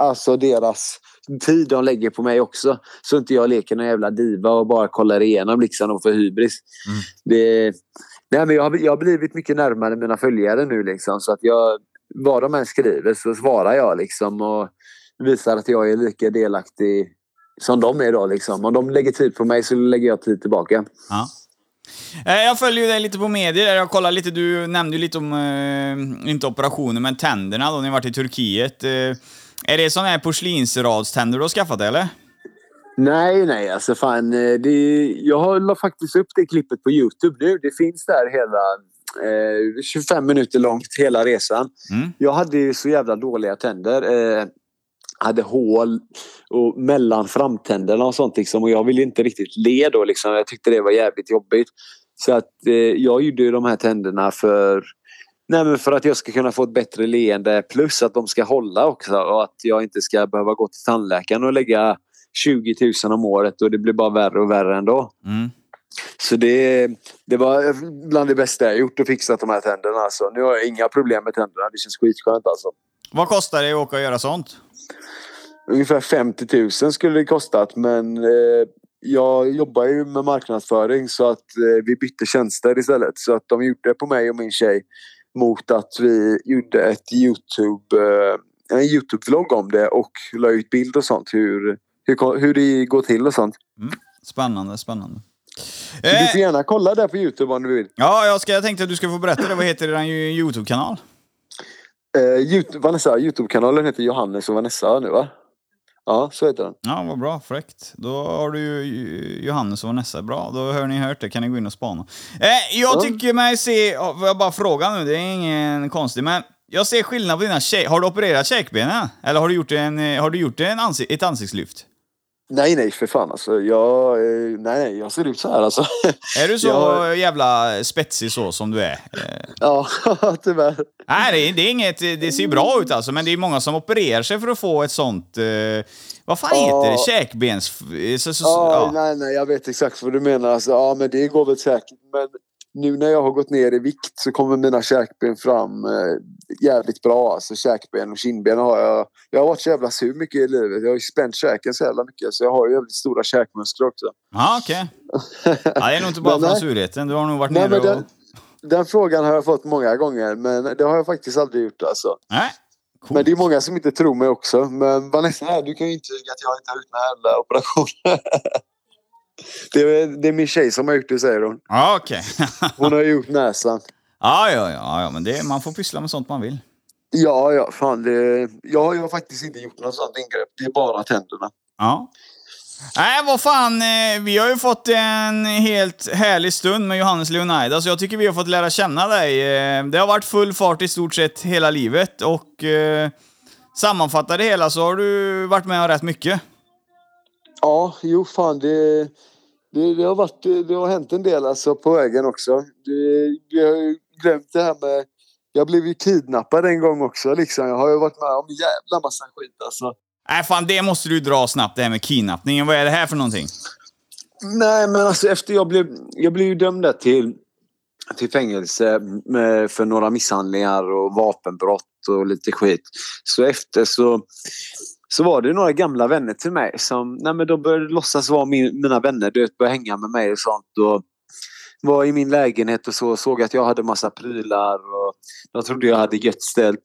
alltså deras tid de lägger på mig också. Så inte jag leker någon jävla diva och bara kollar igenom liksom och får hybris. Mm. Det, nej, men jag, har, jag har blivit mycket närmare mina följare nu liksom så att jag vad de än skriver så svarar jag liksom och visar att jag är lika delaktig som de är då liksom. Om de lägger tid på mig så lägger jag tid tillbaka. Ja. Eh, jag följer dig lite på medier. Jag kollar lite, du nämnde lite om, eh, inte operationer, men tänderna då ni varit i Turkiet. Eh, är det sådana här porslinsradständer du har skaffat dig, eller? Nej, nej, alltså fan. eh, Det, jag la faktiskt upp det klippet på Youtube nu. Det finns där hela eh, 25 minuter långt, hela resan. Mm. Jag hade ju så jävla dåliga tänder. Eh, hade hål och mellan framtänderna och sånt liksom. Och jag ville inte riktigt le då liksom. Jag tyckte det var jävligt jobbigt. Så att eh, jag gjorde ju de här tänderna för Nej, men för att jag ska kunna få ett bättre leende plus att de ska hålla också och att jag inte ska behöva gå till tandläkaren och lägga 20 000 om året och det blir bara värre och värre ändå. Mm. Så det, det var bland det bästa jag gjort att fixa de här tänderna. Alltså. Nu har jag inga problem med tänderna. Det känns skitskönt alltså. Vad kostar det att åka och göra sånt? Ungefär 50 000 skulle det kostat men eh, jag jobbar ju med marknadsföring så att eh, vi bytte tjänster istället. Så att de gjorde det på mig och min tjej mot att vi gjorde ett Youtube, eh, en Youtube-vlogg om det och la ut bild och sånt. Hur, hur, hur det går till och sånt. Spännande, spännande. Du Eh, får gärna kolla där på Youtube om du vill. ja, jag, ska, jag tänkte att du ska få berätta det. Vad heter din YouTube-kanal? Eh, YouTube, Vanessa, Youtube-kanalen heter Johannes och Vanessa nu va? Ja, så heter den. Ja, vad bra. Fräckt. Då har du ju Johannes och Vanessa. Bra, då har ni hört det. kan ni gå in och spana. Eh, jag Ja. tycker mig se... Får jag bara fråga nu? Det är ingen konstig, men jag ser skillnad på dina käk... Har du opererat käkbenen? Eller har du gjort, en, eh, har du gjort en ansi- ett ansiktslyft? Nej, nej, för fan alltså. Jag, eh, nej, nej, jag ser ut så här alltså. Är du så Jag- jävla spetsig så som du är? Eh, ja, tyvärr. Nej, det är, det är inget... Det ser ju bra ut alltså, men det är många som opererar sig för att få ett sånt... Eh, vad fan heter det? Ja. Käkbens... Så, så, Ja, ja. nej, nej, jag vet exakt vad du menar. Alltså, ja, men det går väl säkert. Men nu när jag har gått ner i vikt så kommer mina käkben fram eh, jävligt bra. Alltså käkben och kindben har jag. Jag har varit så jävla sur mycket i livet. Jag har ju spänt käken så jävla mycket. Så jag har ju jävligt stora käkmuskler också. Ja, okej. Ja, det är nog inte bara Men från surheten. Du har nog varit Nej, nere och... den, den frågan har jag fått många gånger. Men det har jag faktiskt aldrig gjort alltså. Nej. Coolt. Men det är många som inte tror mig också. Men Vanessa, du kan ju intyga att jag inte har gjort några operationer. det, är, det är min tjej som har gjort det säger hon. Ja, okej. Hon har gjort näsan. ja, ja, ja, ja, men det, man får pyssla med sånt man vill. Ja, ja, fan det... Jag, jag har faktiskt inte gjort något sånt ingrepp. Det är bara tänderna. Ja. Nej, vad fan. eh, Vi har ju fått en helt härlig stund med Johannes Leonidas. Jag tycker vi har fått lära känna dig. Eh, Det har varit full fart i stort sett hela livet och eh, sammanfattar det hela så har du varit med om rätt mycket. Ja, jo fan det... Det, det, har varit, det har hänt en del alltså på vägen också. Det, jag har glömt det här med... Jag blev ju kidnappad en gång också liksom. Jag har ju varit med om en jävla massa skit alltså. Nej, fan det måste du dra snabbt det här med kidnappningen. Vad är det här för någonting? Nej, men alltså efter jag blev... Jag blev ju dömd till, till fängelse med, för några misshandlingar och vapenbrott och lite skit. Så efter så... Så var det några gamla vänner till mig som nej men de började låtsas vara min, mina vänner. Du vet, började hänga med mig och sånt. Och var i min lägenhet och så såg att jag hade massa prylar och de trodde jag hade gött ställt.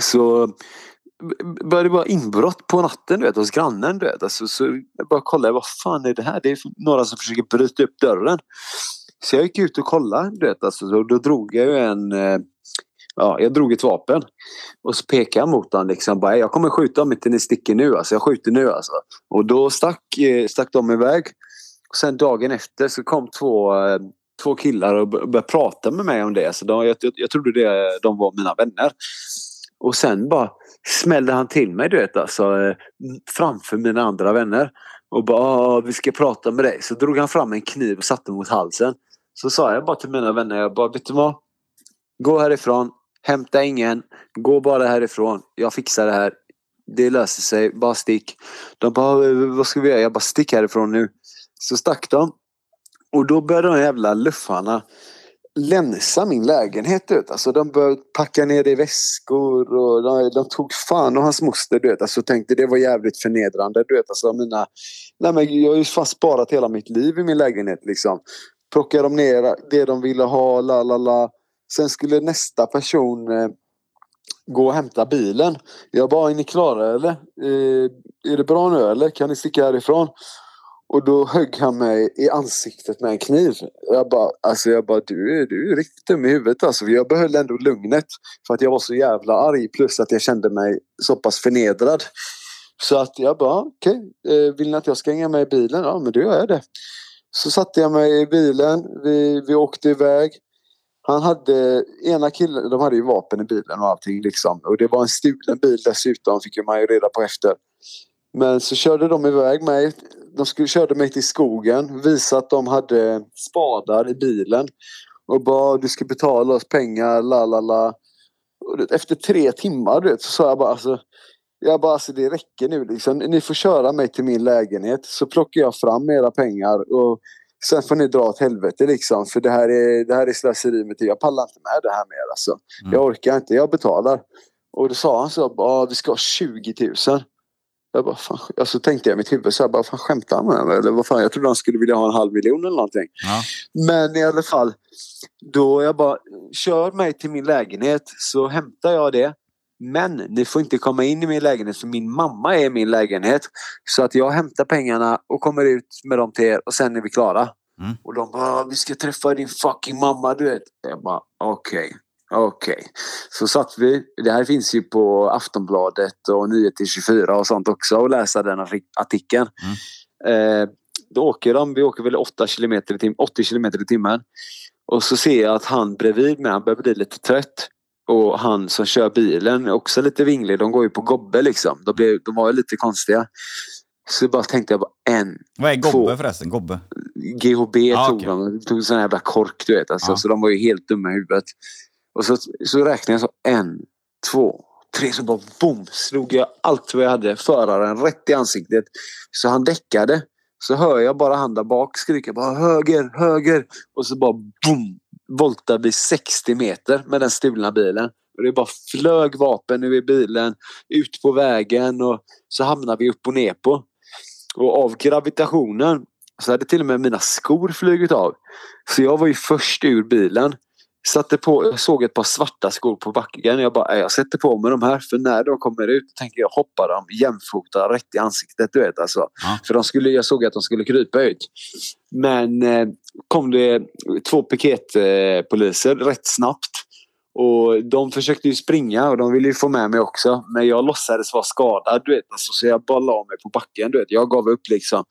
Så började det vara inbrott på natten du vet, hos grannen. Du vet. Alltså, så jag bara kollade, vad fan är det här? Det är några som försöker bryta upp dörren. Så jag gick ut och kollade. Du vet, alltså, då, då drog jag ju en... Eh, Ja, jag drog ett vapen. Och så pekade jag mot honom liksom. Bara, jag kommer skjuta om inte ni sticker nu. Alltså, jag skjuter nu alltså. Och då stack, eh, stack de iväg. Och sen dagen efter så kom två, eh, två killar och började prata med mig om det. Så de, jag, jag, jag trodde det, de var mina vänner. Och sen bara smällde han till mig du vet alltså. Eh, framför mina andra vänner. Och bara vi ska prata med dig. Så drog han fram en kniv och satte mot halsen. Så sa jag bara till mina vänner. Jag bara vet du vad? Gå härifrån. Hämta ingen. Gå bara härifrån. Jag fixar det här. Det löser sig. Bara stick. De bara vad ska vi göra? Jag bara stick härifrån nu. Så stack de. Och då började de jävla luffarna länsa min lägenhet. Du vet. Alltså, de började packa ner det i väskor och de, de tog fan och hans moster. Du vet. Alltså, tänkte det var jävligt förnedrande. Du vet. Alltså, mina, nej, men jag har ju fan sparat hela mitt liv i min lägenhet. Liksom. Plockade de ner det de ville ha. La, la, la. Sen skulle nästa person eh, gå och hämta bilen. Jag bara, är ni klara eller? Eh, är det bra nu eller? Kan ni sticka härifrån? Och då högg han mig i ansiktet med en kniv. Jag bara, alltså jag bara du, är- du är riktigt dum i huvudet alltså. Jag behöll ändå lugnet. För att jag var så jävla arg plus att jag kände mig så pass förnedrad. Så att jag bara, okej, Okay. vill ni att jag ska hänga med i bilen? Ja men då gör jag det. Så satte jag mig i bilen, vi, vi åkte iväg. Han hade, ena killen, de hade ju vapen i bilen och allting liksom. Och det var en stulen bil dessutom, fick ju man ju reda på efter. Men så körde de iväg mig. De skulle, körde mig till skogen, visade att de hade spadar i bilen. Och bara du ska betala oss pengar, la la la. Efter tre timmar du vet, så sa jag bara alltså. Jag bara alltså det räcker nu liksom. Ni får köra mig till min lägenhet så plockar jag fram era pengar. Och Sen får ni dra åt helvete liksom. För det här är, det här är slöseri med tid. Jag pallar inte med det här mer alltså. Mm. Jag orkar inte, jag betalar. Och då sa han så vi ska ha 20 000. Jag bara, fan, alltså tänkte jag i mitt huvud så här, bara, fan skämtar han med mig? Eller vad fan, jag trodde han skulle vilja ha en halv miljon eller någonting. Ja. Men i alla fall, då jag bara, kör mig till min lägenhet så hämtar jag det. Men ni får inte komma in i min lägenhet för min mamma är i min lägenhet. Så att jag hämtar pengarna och kommer ut med dem till er och sen är vi klara. Mm. Och de bara, vi ska träffa din fucking mamma du vet. Jag bara, okej. Okej. Så satt vi. Det här finns ju på Aftonbladet och Nyheter 24 och sånt också att läsa den artik- artikeln. Eh, då åker de, vi åker väl 8 kilometer i tim- 80 kilometer i timmen. Och så ser jag att han bredvid mig, han börjar bli lite trött. Och han som kör bilen är också lite vinglig. De går ju på gobbe liksom. De, blir, de var ju lite konstiga. Så bara tänkte jag bara en, Vad är Två. Gobbe förresten? Gobbe? GHB Ah, tog okej. de. De tog en sån här jävla kork du vet. Alltså, Ja. Så de var ju helt dumma i huvudet. Och så, så räknade jag så en, två, tre. Så bara boom! Slog jag allt vad jag hade. Föraren rätt i ansiktet. Så han däckade. Så hör jag bara han där bak skrika bara höger, höger. Och så bara boom! Voltade vi 60 meter med den stulna bilen. Och det bara flög vapen ur bilen. Ut på vägen och så hamnade vi upp och ner på. Och av gravitationen så hade till och med mina skor flugit av. Så jag var ju först ur bilen. Satte på, jag såg ett par svarta skor på backen. Jag bara, "Nej, jag sätter på mig de här för när de kommer ut tänker jag hoppa dem jämfota rätt i ansiktet. Du vet alltså. Ja. För de skulle, jag såg att de skulle krypa ut. Men eh, kom det två piketpoliser rätt snabbt. Och de försökte ju springa och de ville ju få med mig också. Men jag låtsades vara skadad du vet. Alltså, så jag bara la mig på backen. Du vet. Jag gav upp liksom.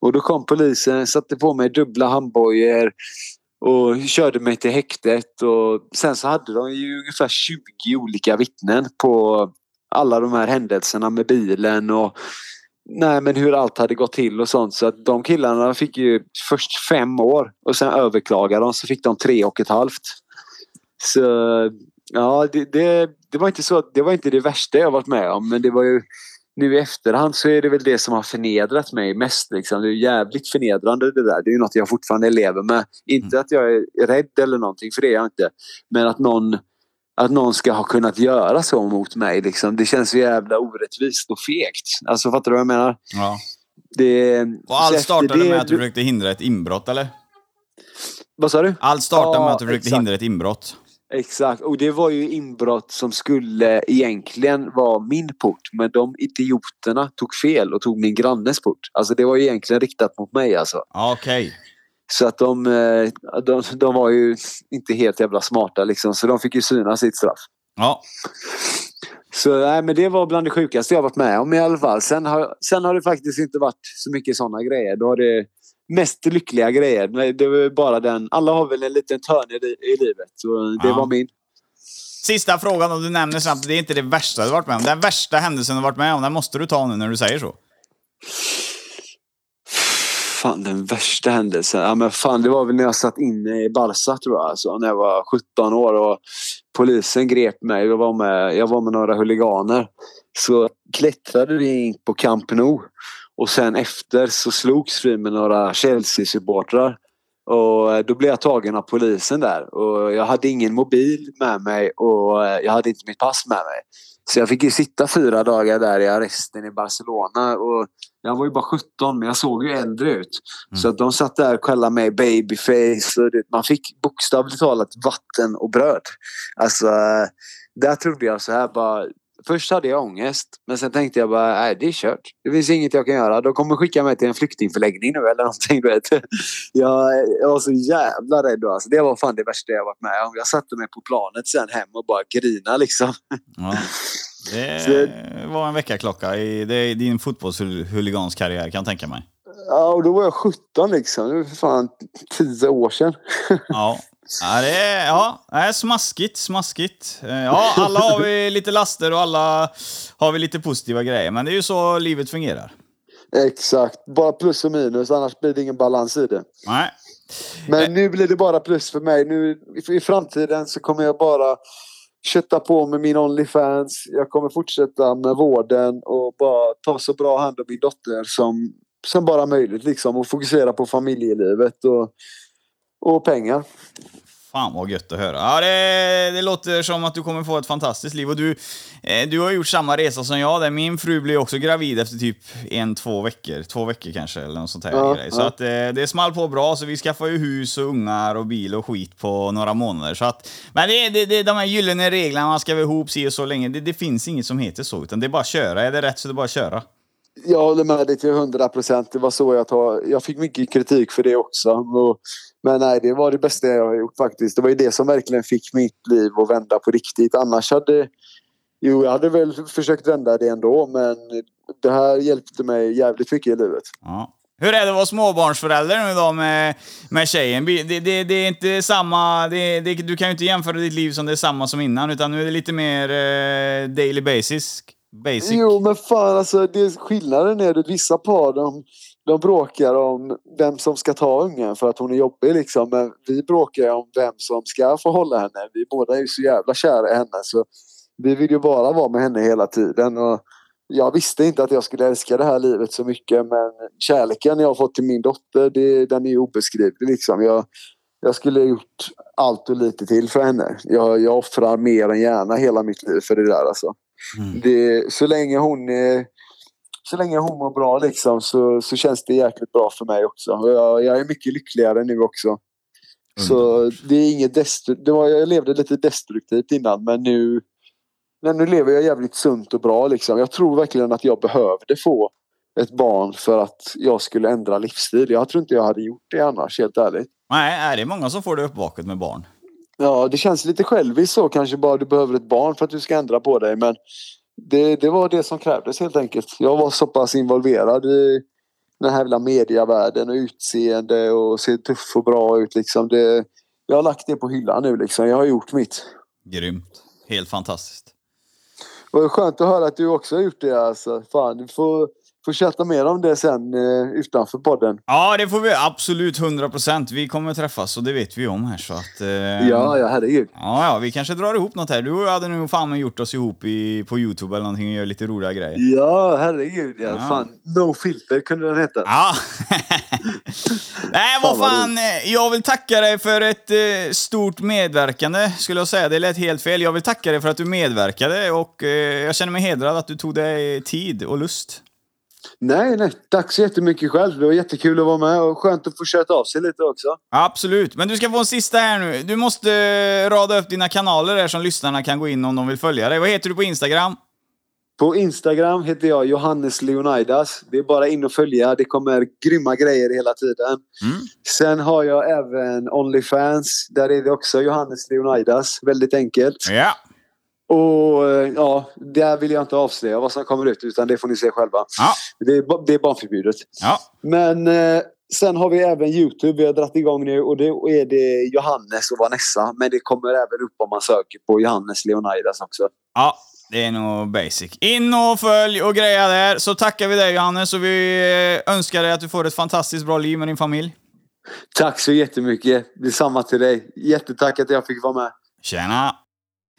Och då kom polisen, satte på mig dubbla handbojor och körde mig till häktet. Och sen så hade de ju ungefär 20 olika vittnen på alla de här händelserna med bilen och nej, men hur allt hade gått till och sånt. Så att de killarna fick ju först fem år och sen överklagade de så fick de tre och ett halvt. Så ja, det, det, det var inte så, det var inte det värsta jag varit med om men det var ju nu i efterhand så är det väl det som har förnedrat mig mest. Liksom. Det är jävligt förnedrande det där. Det är något jag fortfarande lever med. Inte att jag är rädd eller någonting, för det är jag inte. Men att någon, att någon ska ha kunnat göra så mot mig. Liksom. Det känns så jävla orättvist och fegt. Alltså fattar du vad jag menar? Ja. Det, Och allt startade det- med att du försökte hindra ett inbrott, eller? Vad sa du? Allt startade Ja, med att du försökte exakt. hindra ett inbrott. Exakt, och det var ju inbrott som skulle egentligen vara min port. Men de idioterna tog fel och tog min grannes port. Alltså det var ju egentligen riktat mot mig alltså. Okej. Så att de, eh, de, de var ju inte helt jävla smarta liksom. Så de fick ju syna sitt straff. Ja. Så nej, men det var bland det sjukaste jag varit med om i alla fall. Sen har, sen har det faktiskt inte varit så mycket sådana grejer. Då har det mest lyckliga grejer. Men Det var bara den. Alla har väl en liten törn i, i livet. Så det Ja. var min. Sista frågan om du nämner snabbt, det är inte det värsta du varit med om. Den värsta händelsen du varit med om, den måste du ta nu när du säger så. Fan, den värsta händelsen. Ja, men fan, det var väl när jag satt inne i Barca tror jag. Alltså, när jag var 17 år och polisen grep mig. Jag var med, jag var med några huliganer. Så klättrade vi in på Camp Nou. Och sen efter så slogs vi med några Chelsea-supportrar. Och eh, då blev jag tagen av polisen där. Och jag hade ingen mobil med mig och eh, jag hade inte mitt pass med mig. Så jag fick ju sitta fyra dagar där i arresten i Barcelona. Och jag var ju bara 17 men jag såg ju äldre ut. Så att de satt där och kallade mig babyface. Och det, man fick bokstavligt talat vatten och bröd. Alltså, eh, där trodde jag så här bara. Först hade jag ångest men sen tänkte jag bara, nej det är kört. Det finns inget jag kan göra. De kommer skicka mig till en flyktingförläggning nu eller någonting. Du vet. Jag, jag var så jävla rädd då. Alltså, det var fan det värsta jag varit med om. Jag satte mig på planet sen hem och bara grina liksom. Ja. Det var en väckarklocka i, det är din fotbollshuliganskarriär kan jag tänka mig. Ja, och då var jag 17 liksom. Det var för fan 10 år sedan. Ja. Ja, det är, ja, det är smaskigt, smaskigt. Eh, Ja, alla har vi lite laster och alla har vi lite positiva grejer, men det är ju så livet fungerar. Exakt. Bara plus och minus, annars blir det ingen balans i det. Nej. Men nu blir det bara plus för mig. Nu, I framtiden så kommer jag bara kötta på med min Onlyfans. Jag kommer fortsätta med vården och bara ta så bra hand om min dotter som, som bara möjligt. Liksom, och fokusera på familjelivet och, och pengar. Fan vad gött att höra. Ja, det, det låter som att du kommer få ett fantastiskt liv. Och du, eh, du har gjort samma resa som jag. Där. Min fru blev också gravid efter typ en, två veckor. Två veckor kanske, eller något sånt här Ja, grej. Så ja. att eh, det small på bra, så vi skaffade ju hus och ungar och bil och skit på några månader. Så att, men det, det, det, de här gyllene reglerna, man ska vara ihop si och så länge, det, det finns inget som heter så. Utan det är bara att köra. Är det rätt så är det bara att köra. Jag håller med dig till 100 procent. Det var så jag tog. Jag fick mycket kritik för det också. Men nej, det var det bästa jag har gjort faktiskt. Det var ju det som verkligen fick mitt liv att vända på riktigt. Annars hade... Jo, jag hade väl försökt vända det ändå, men det här hjälpte mig jävligt mycket i livet. Ja. Hur är det att vara småbarnsförälder nu då med, med tjejen? Det, det, det är inte samma... Det, det, du kan ju inte jämföra ditt liv som det är samma som innan, utan nu är det lite mer eh, daily basis. Basic. Jo, men fan alltså det, skillnaden är att vissa par de, de bråkar om vem som ska ta ungen för att hon är jobbig liksom. Men vi bråkar om vem som ska få hålla henne. Vi båda är ju så jävla kära i henne så vi vill ju bara vara med henne hela tiden. Och jag visste inte att jag skulle älska det här livet så mycket men kärleken jag har fått till min dotter det, den är obeskrivlig liksom. Jag, jag skulle ha gjort allt och lite till för henne. Jag, jag offrar mer än gärna hela mitt liv för det där alltså. Mm. Det, så länge hon är så länge hon mår bra liksom så, så känns det jäkligt bra för mig också. Jag, jag är mycket lyckligare nu också. Så det är inget det var, Jag levde lite destruktivt innan men nu, men nu lever jag jävligt sunt och bra liksom. Jag tror verkligen att jag behövde få ett barn för att jag skulle ändra livsstil. Jag tror inte jag hade gjort det annars helt ärligt. Nej, är det många som får det uppvaket med barn. Ja, det känns lite själviskt så kanske bara du behöver ett barn för att du ska ändra på dig. Men det, det var det som krävdes helt enkelt. Jag var så pass involverad i den här jävla mediavärlden och utseende och ser tuff och bra ut liksom. Det, jag har lagt det på hyllan nu liksom. Jag har gjort mitt. Grymt. Helt fantastiskt. Och det är skönt att höra att du också har gjort det alltså. Fan, du får, får chatta mer om det sen eh, utanför podden. Ja, det får vi absolut 100%. Vi kommer träffas och det vet vi om här så att... Eh, Ja, ja herregud. Ja, ja, vi kanske drar ihop något här. Du hade nog fan gjort oss ihop i, på Youtube eller någonting och gör lite roliga grejer. Ja, herregud. Ja. Ja. Fan, no filter kunde den heta. Ja. Nej, vad Fan, vad fan. eh, Jag vill tacka dig för ett eh, stort medverkande, skulle jag säga. Det lät helt fel. Jag vill tacka dig för att du medverkade och eh, jag känner mig hedrad att du tog dig tid och lust. Nej, nej. Tack så jättemycket själv. Det var jättekul att vara med och skönt att få köta av sig lite också. Absolut, men du ska få en sista här nu. Du måste eh, rada upp dina kanaler där som lyssnarna kan gå in om de vill följa dig. Vad heter du på Instagram? På Instagram heter jag Johannes Leonidas. Det är bara in och följa. Det kommer grymma grejer hela tiden. Mm. Sen har jag även Onlyfans. Där är det också Johannes Leonidas. Väldigt enkelt. Ja. Och eh, ja, där vill jag inte avslöja vad som kommer ut utan det får ni se själva. Ja. Det är, det är barnförbjudet. Ja. Men eh, sen har vi även Youtube. Vi har dragit igång nu och då är det Johannes och Vanessa. Men det kommer även upp om man söker på Johannes Leonidas också. Ja, det är nog basic. In och följ och greja där, så tackar vi dig Johannes och vi eh, önskar dig att du får ett fantastiskt bra liv med din familj. Tack så jättemycket. Detsamma till dig. Jättetack att jag fick vara med. Tjena!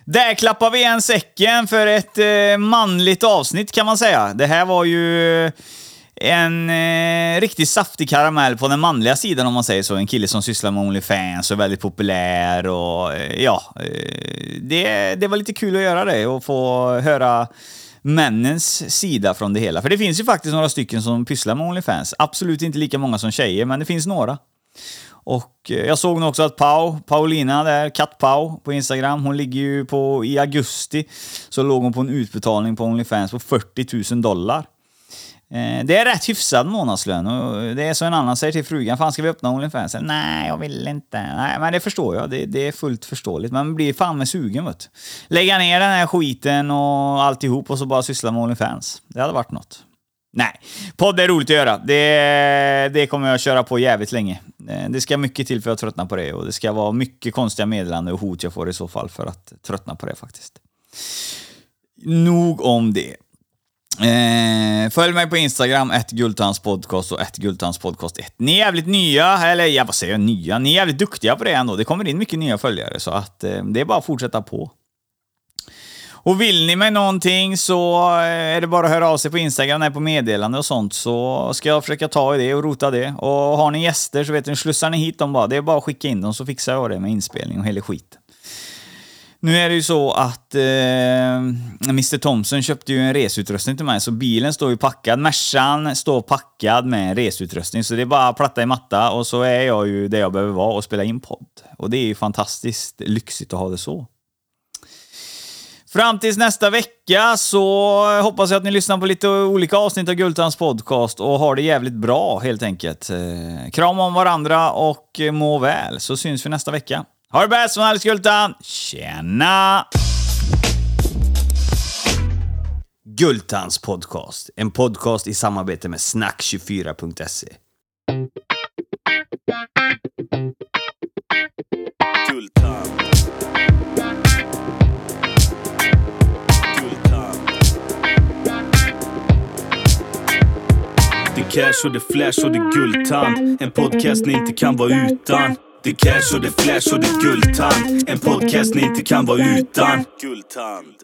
Där klappar vi igen säcken för ett eh, manligt avsnitt kan man säga. Det här var ju en eh, riktigt saftig karamell på den manliga sidan om man säger så. En kille som sysslar med Onlyfans och är väldigt populär och eh, ja, eh, det, det var lite kul att göra det och få höra männens sida från det hela. För det finns ju faktiskt några stycken som pysslar med Onlyfans. Absolut inte lika många som tjejer, men det finns några. Och eh, jag såg nu också att Pau, Paulina där, Katt Pau på Instagram, hon ligger ju på, i augusti, så låg hon på en utbetalning på Onlyfans på 40 000 dollar. Eh, det är rätt hyfsad månadslön och eh, det är så en annan säger till frugan, fan ska vi öppna Onlyfans? Nej, jag vill inte. Nej, men det förstår jag. Det, det är fullt förståeligt. Men Man blir fan med sugen vet du. Lägga ner den här skiten och alltihop och så bara syssla med Onlyfans. Det hade varit något. Nej, podd är roligt att göra. Det, det kommer jag köra på jävligt länge. Eh, det ska mycket till för att tröttna på det och det ska vara mycket konstiga meddelanden och hot jag får i så fall för att tröttna på det faktiskt. Nog om det. Eh, följ mig på Instagram, ett podcast och ett podcast 1. Ni är jävligt nya, eller ja, vad säger jag, nya? Ni är jävligt duktiga på det ändå. Det kommer in mycket nya följare, så att eh, det är bara att fortsätta på. Och vill ni mig någonting så eh, är det bara att höra av sig på Instagram, när på meddelande och sånt, så ska jag försöka ta i det och rota det. Och har ni gäster så vet ni, slussar ni hit dem bara. Det är bara att skicka in dem så fixar jag det med inspelning och hela skiten. Nu är det ju så att eh, Mr Thompson köpte ju en reseutrustning till mig, så bilen står ju packad. Mercan står packad med reseutrustning, så det är bara platta i matta och så är jag ju där jag behöver vara och spela in podd. Och det är ju fantastiskt lyxigt att ha det så. Fram tills nästa vecka så hoppas jag att ni lyssnar på lite olika avsnitt av Gultans podcast och har det jävligt bra helt enkelt. Eh, kram om varandra och eh, må väl, så syns vi nästa vecka. Ha det bäst från Alex Gultan! Tjena! Gultans podcast, en podcast i samarbete med snack24.se. Gultan. Cash och det flash och det guldtand. En podcast ni inte kan vara utan. Det cash och det flash och det guldtand. En podcast ni inte kan vara utan. Guldtand.